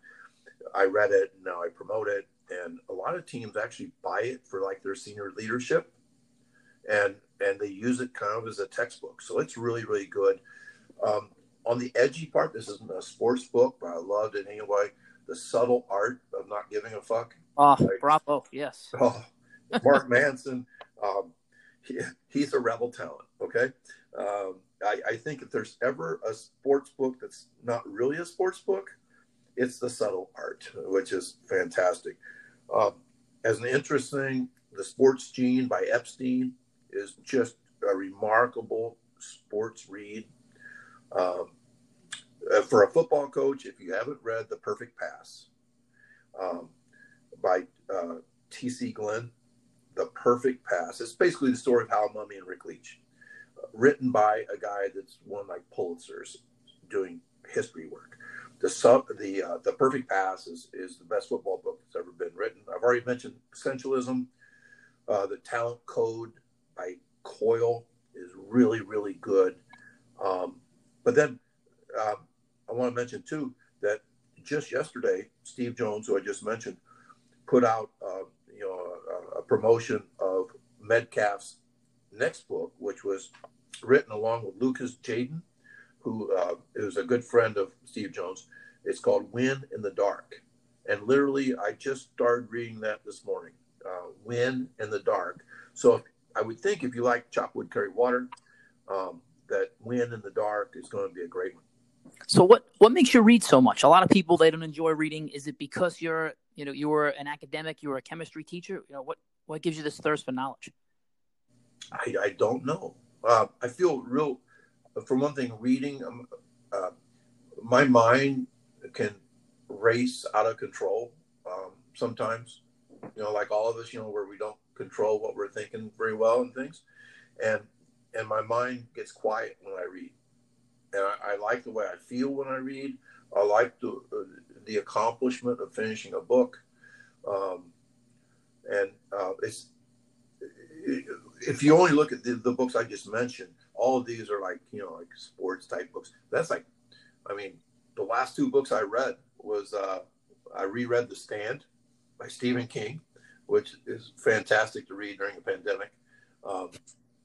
I read it and now I promote it, and a lot of teams actually buy it for like their senior leadership, and and they use it kind of as a textbook. So it's really really good. Um, on the edgy part, this isn't a sports book, but I loved it anyway. The subtle art of not giving a fuck. Oh, like, bravo! Yes. Oh, Mark Manson, um, he, he's a rebel talent. Okay, um, I, I, think if there's ever a sports book that's not really a sports book, it's the subtle art, which is fantastic. Um, as an interesting, the Sports Gene by Epstein is just a remarkable sports read. Um, uh, for a football coach, if you haven't read The Perfect Pass um, by uh, T.C. Glenn, The Perfect Pass, it's basically the story of Hal Mumme and Rick Leach, uh, written by a guy that's won like Pulitzers doing history work. The sub, the uh, the Perfect Pass is is the best football book that's ever been written. I've already mentioned Essentialism. Uh, the Talent Code by Coyle is really really good. Um, but then uh, I want to mention too that just yesterday, Steve Jones, who I just mentioned, put out uh, you know a, a, promotion of Medcalf's next book, which was written along with Lucas Jadin, who uh, is a good friend of Steve Jones. It's called Win in the Dark, and literally, I just started reading that this morning. Uh, in the Dark. So I would think if you like Chop Wood Carry Water, um, that Win in the Dark is going to be a great one. So what what makes you read so much? A lot of people they don't enjoy reading. Is it because you're you know you were an academic, you were a chemistry teacher? You know what what gives you this thirst for knowledge? I, I don't know. Uh, I feel real. For one thing, reading, um, uh, my mind can race out of control um, sometimes. You know, like all of us, you know, where we don't control what we're thinking very well and things, and and my mind gets quiet when I read and I, I, like the way I feel when I read. I like the uh, the accomplishment of finishing a book, um, and uh, it's if you only look at the, the, books I just mentioned, all of these are like you know like sports type books. That's like, I mean, the last two books I read was uh, I reread The Stand by Stephen King, which is fantastic to read during a pandemic, um,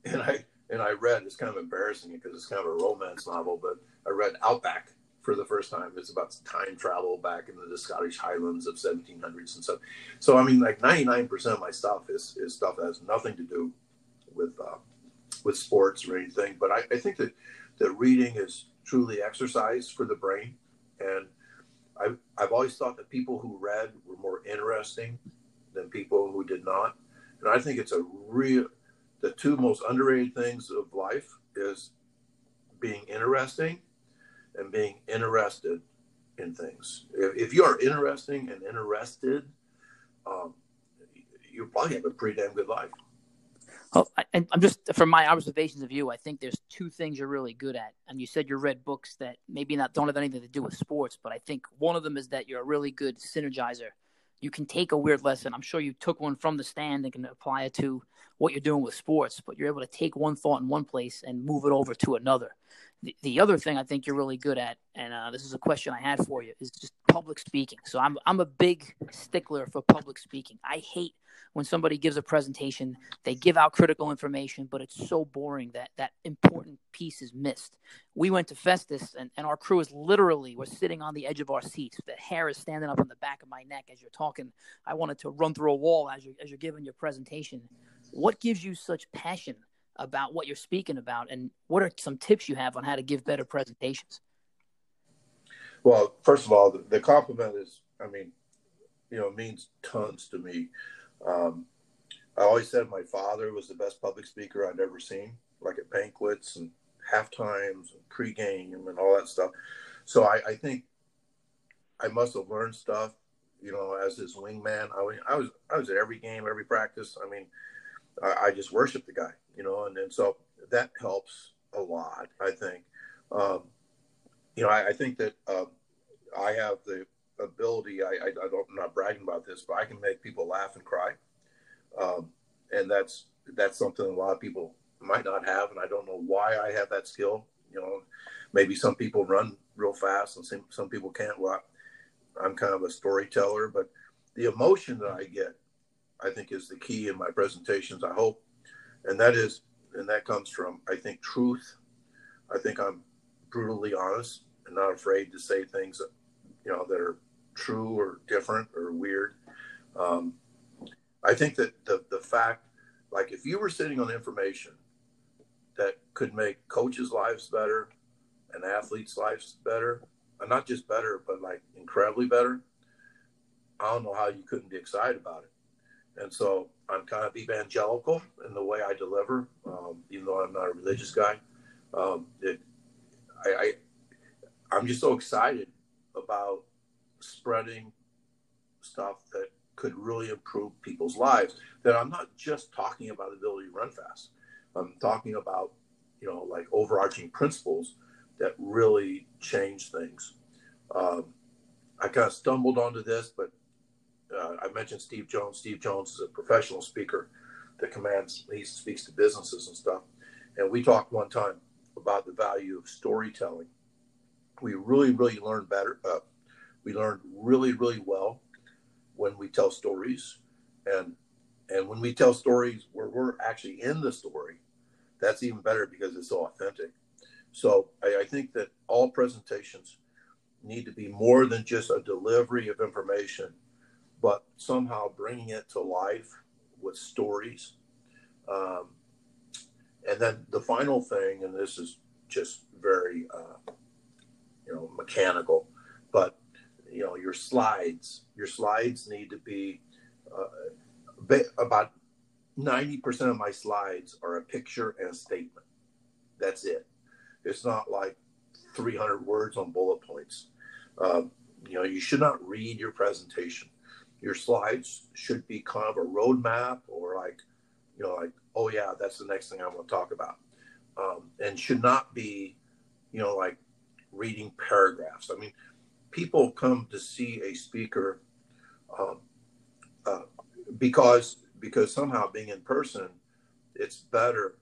and I and I read. It's kind of embarrassing because it's kind of a romance novel, but I read Outlander for the first time. It's about time travel back into the Scottish Highlands of 1700s and stuff. So I mean, like 99% of my stuff is is stuff that has nothing to do with uh, with sports or anything. But I, I think that that reading is truly exercise for the brain, and I've I've always thought that people who read were more interesting than people who did not, and I think it's a real the two most underrated things of life is being interesting and being interested in things. If, you are interesting and interested, um, you probably have a pretty damn good life. Well, I, am just from my observations of you. I think there's two things you're really good at, and you said you read books that maybe not don't have anything to do with sports, but I think one of them is that you're a really good synergizer. You can take a weird lesson. I'm sure you took one from the stand and can apply it to what you're doing with sports, but you're able to take one thought in one place and move it over to another. The, the other thing I think you're really good at, and uh, this is a question I had for you, is just public speaking. So I'm I'm a big stickler for public speaking. I hate when somebody gives a presentation, they give out critical information, but it's so boring that that important piece is missed. We went to Festus, and, and our crew is literally we're sitting on the edge of our seats. The hair is standing up on the back of my neck as you're talking. I wanted to run through a wall as you're, as you're giving your presentation. What gives you such passion about what you're speaking about, and what are some tips you have on how to give better presentations? Well, first of all, the, the compliment is, I mean, you know, it means tons to me. Um, I always said my father was the best public speaker I'd ever seen, like at banquets and half times and pregame and all that stuff. So I, I think I must have learned stuff, you know, as his wingman. I, I was I was at every game, every practice. I mean, I, I just worship the guy, you know, and, and so that helps a lot. I think, um, you know, I, I think that uh, I have the ability. I, I, I, don't, I'm not bragging about this, but I can make people laugh and cry, um, and that's that's something a lot of people might not have, and I don't know why I have that skill. You know, maybe some people run real fast, and some some people can't. Well, I'm kind of a storyteller, but the emotion that I get I think is the key in my presentations. I hope, and that is, and that comes from I think truth. I think I'm brutally honest and not afraid to say things, that, you know, that are true or different or weird. Um, I think that the the fact, like, if you were sitting on information that could make coaches' lives better and athletes' lives better, and not just better, but like incredibly better, I don't know how you couldn't be excited about it. And so I'm kind of evangelical in the way I deliver, um, even though I'm not a religious guy. Um, it, I, I, I'm just so excited about spreading stuff that could really improve people's lives. That I'm not just talking about the ability to run fast. I'm talking about, you know, like overarching principles that really change things. Um, I kind of stumbled onto this, but uh, I mentioned Steve Jones. Steve Jones is a professional speaker that commands, he speaks to businesses and stuff. And we talked one time about the value of storytelling. We really, really learned better. Uh, we learned really, really well when we tell stories. And, and when we tell stories where we're actually in the story, that's even better because it's so authentic. So I, I think that all presentations need to be more than just a delivery of information but somehow bringing it to life with stories. Um, and then the final thing, and this is just very, uh, you know, mechanical, you know, your slides, your slides need to be uh, about 90% of my slides are a picture and a statement. That's it. It's not like 300 words on bullet points. Um, you know, you should not read your presentation your slides should be kind of a roadmap or like, you know, like, oh yeah, that's the next thing I want to talk about. Um, and should not be, you know, like reading paragraphs. I mean, people come to see a speaker um, uh, because because somehow being in person, it's better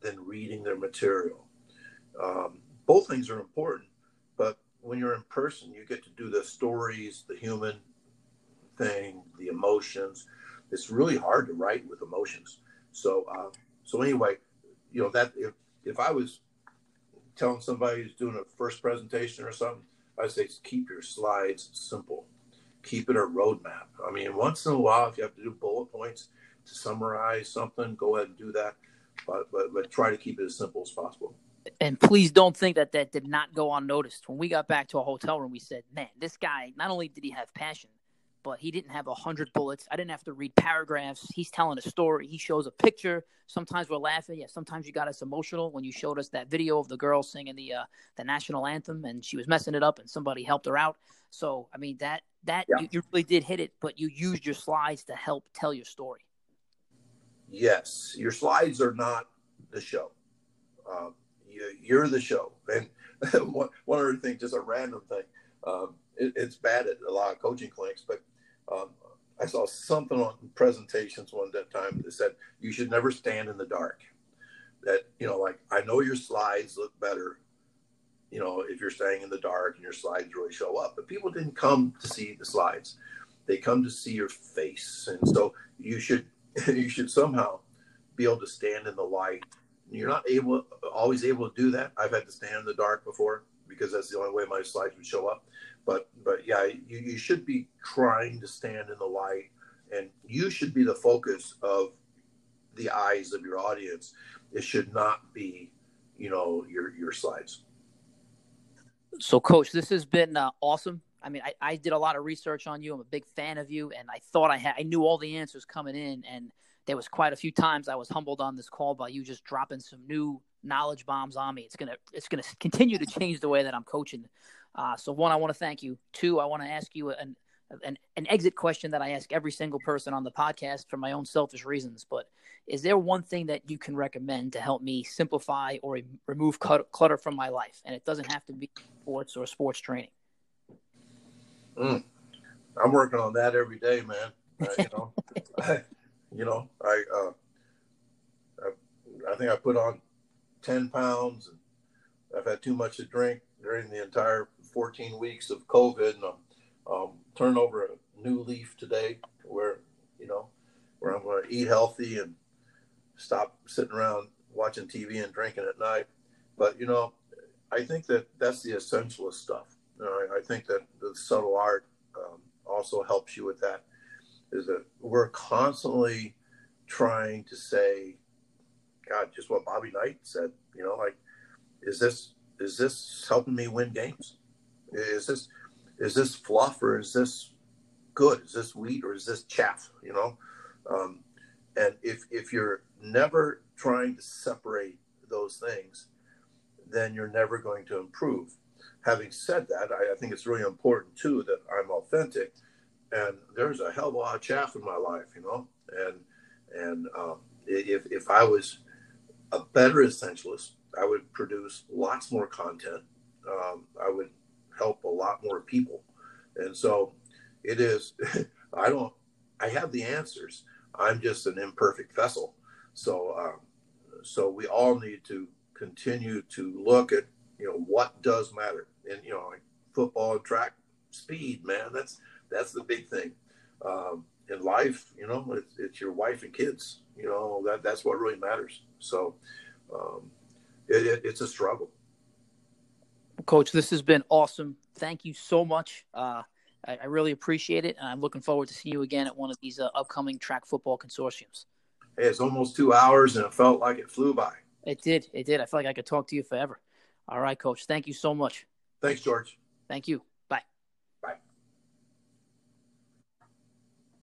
than reading their material. Um, both things are important, but when you're in person, you get to do the stories, the human thing, the emotions. It's really hard to write with emotions. So, uh, so anyway, you know that if if I was telling somebody who's doing a first presentation or something, I say keep your slides simple. Keep it a roadmap. I mean, once in a while, if you have to do bullet points to summarize something, go ahead and do that. But but but try to keep it as simple as possible. And please don't think that that did not go unnoticed. When we got back to our hotel room, we said, "Man, this guy not only did he have passion, but he didn't have a hundred bullets. I didn't have to read paragraphs. He's telling a story. He shows a picture. Sometimes we're laughing. Yeah, sometimes you got us emotional when you showed us that video of the girl singing the uh, the national anthem and she was messing it up and somebody helped her out. So I mean that that yeah. you, you, really did hit it, but you used your slides to help tell your story. Yes, your slides are not the show. Uh, you, are the show. And one, one other thing, just a random thing. Um, it, it's bad at a lot of coaching clinics, but um, I saw something on presentations one that time that said you should never stand in the dark. That you know, like I know your slides look better, you know, if you're staying in the dark and your slides really show up. But people didn't come to see the slides; they come to see your face, and so you should you should somehow be able to stand in the light. You're not able always able to do that. I've had to stand in the dark before because that's the only way my slides would show up but but yeah, you, you should be trying to stand in the light, and you should be the focus of the eyes of your audience. It should not be, you know, your your slides. So, Coach, this has been uh, awesome. I mean, I, I did a lot of research on you. I'm a big fan of you, and I thought I had I knew all the answers coming in, and there was quite a few times I was humbled on this call by you just dropping some new knowledge bombs on me. It's gonna it's gonna continue to change the way that I'm coaching uh, so one, I want to thank you. Two, I want to ask you an, an an exit question that I ask every single person on the podcast for my own selfish reasons. But is there one thing that you can recommend to help me simplify or remove clutter from my life? And it doesn't have to be sports or sports training. Mm. I'm working on that every day, man. Uh, you know, I, you know, I, uh, I, I think I put on ten pounds. And I've had too much to drink during the entire 14 weeks of COVID, and I'm um, turning over a new leaf today, where you know, where I'm going to eat healthy and stop sitting around watching TV and drinking at night. But you know, I think that that's the essentialist stuff. You know, I, I, think that the subtle art um, also helps you with that. Is that we're constantly trying to say, God, just what Bobby Knight said. You know, like, is this is this helping me win games? Is this is this fluff or is this good? Is this wheat or is this chaff? You know, um, and if if you're never trying to separate those things, then you're never going to improve. Having said that, I, I think it's really important too that I'm authentic, and there's a hell of a lot of chaff in my life, you know, and and um, if if I was a better essentialist, I would produce lots more content. Um, I would help a lot more people. And so it is, I don't, I have the answers. I'm just an imperfect vessel. So, um, so we all need to continue to look at, you know, what does matter. And, you know, like football and track speed, man, that's, that's the big thing. Um, in life, you know, it's, it's, your wife and kids, you know, that, that's what really matters. So, um, it, it, it's a struggle. Coach, this has been awesome. Thank you so much. Uh, I, I, really appreciate it, and I'm looking forward to seeing you again at one of these uh, upcoming track football consortiums. Hey, it's almost two hours, and it felt like it flew by. It did. It did. I feel like I could talk to you forever. All right, Coach. Thank you so much. Thanks, George. Thank you.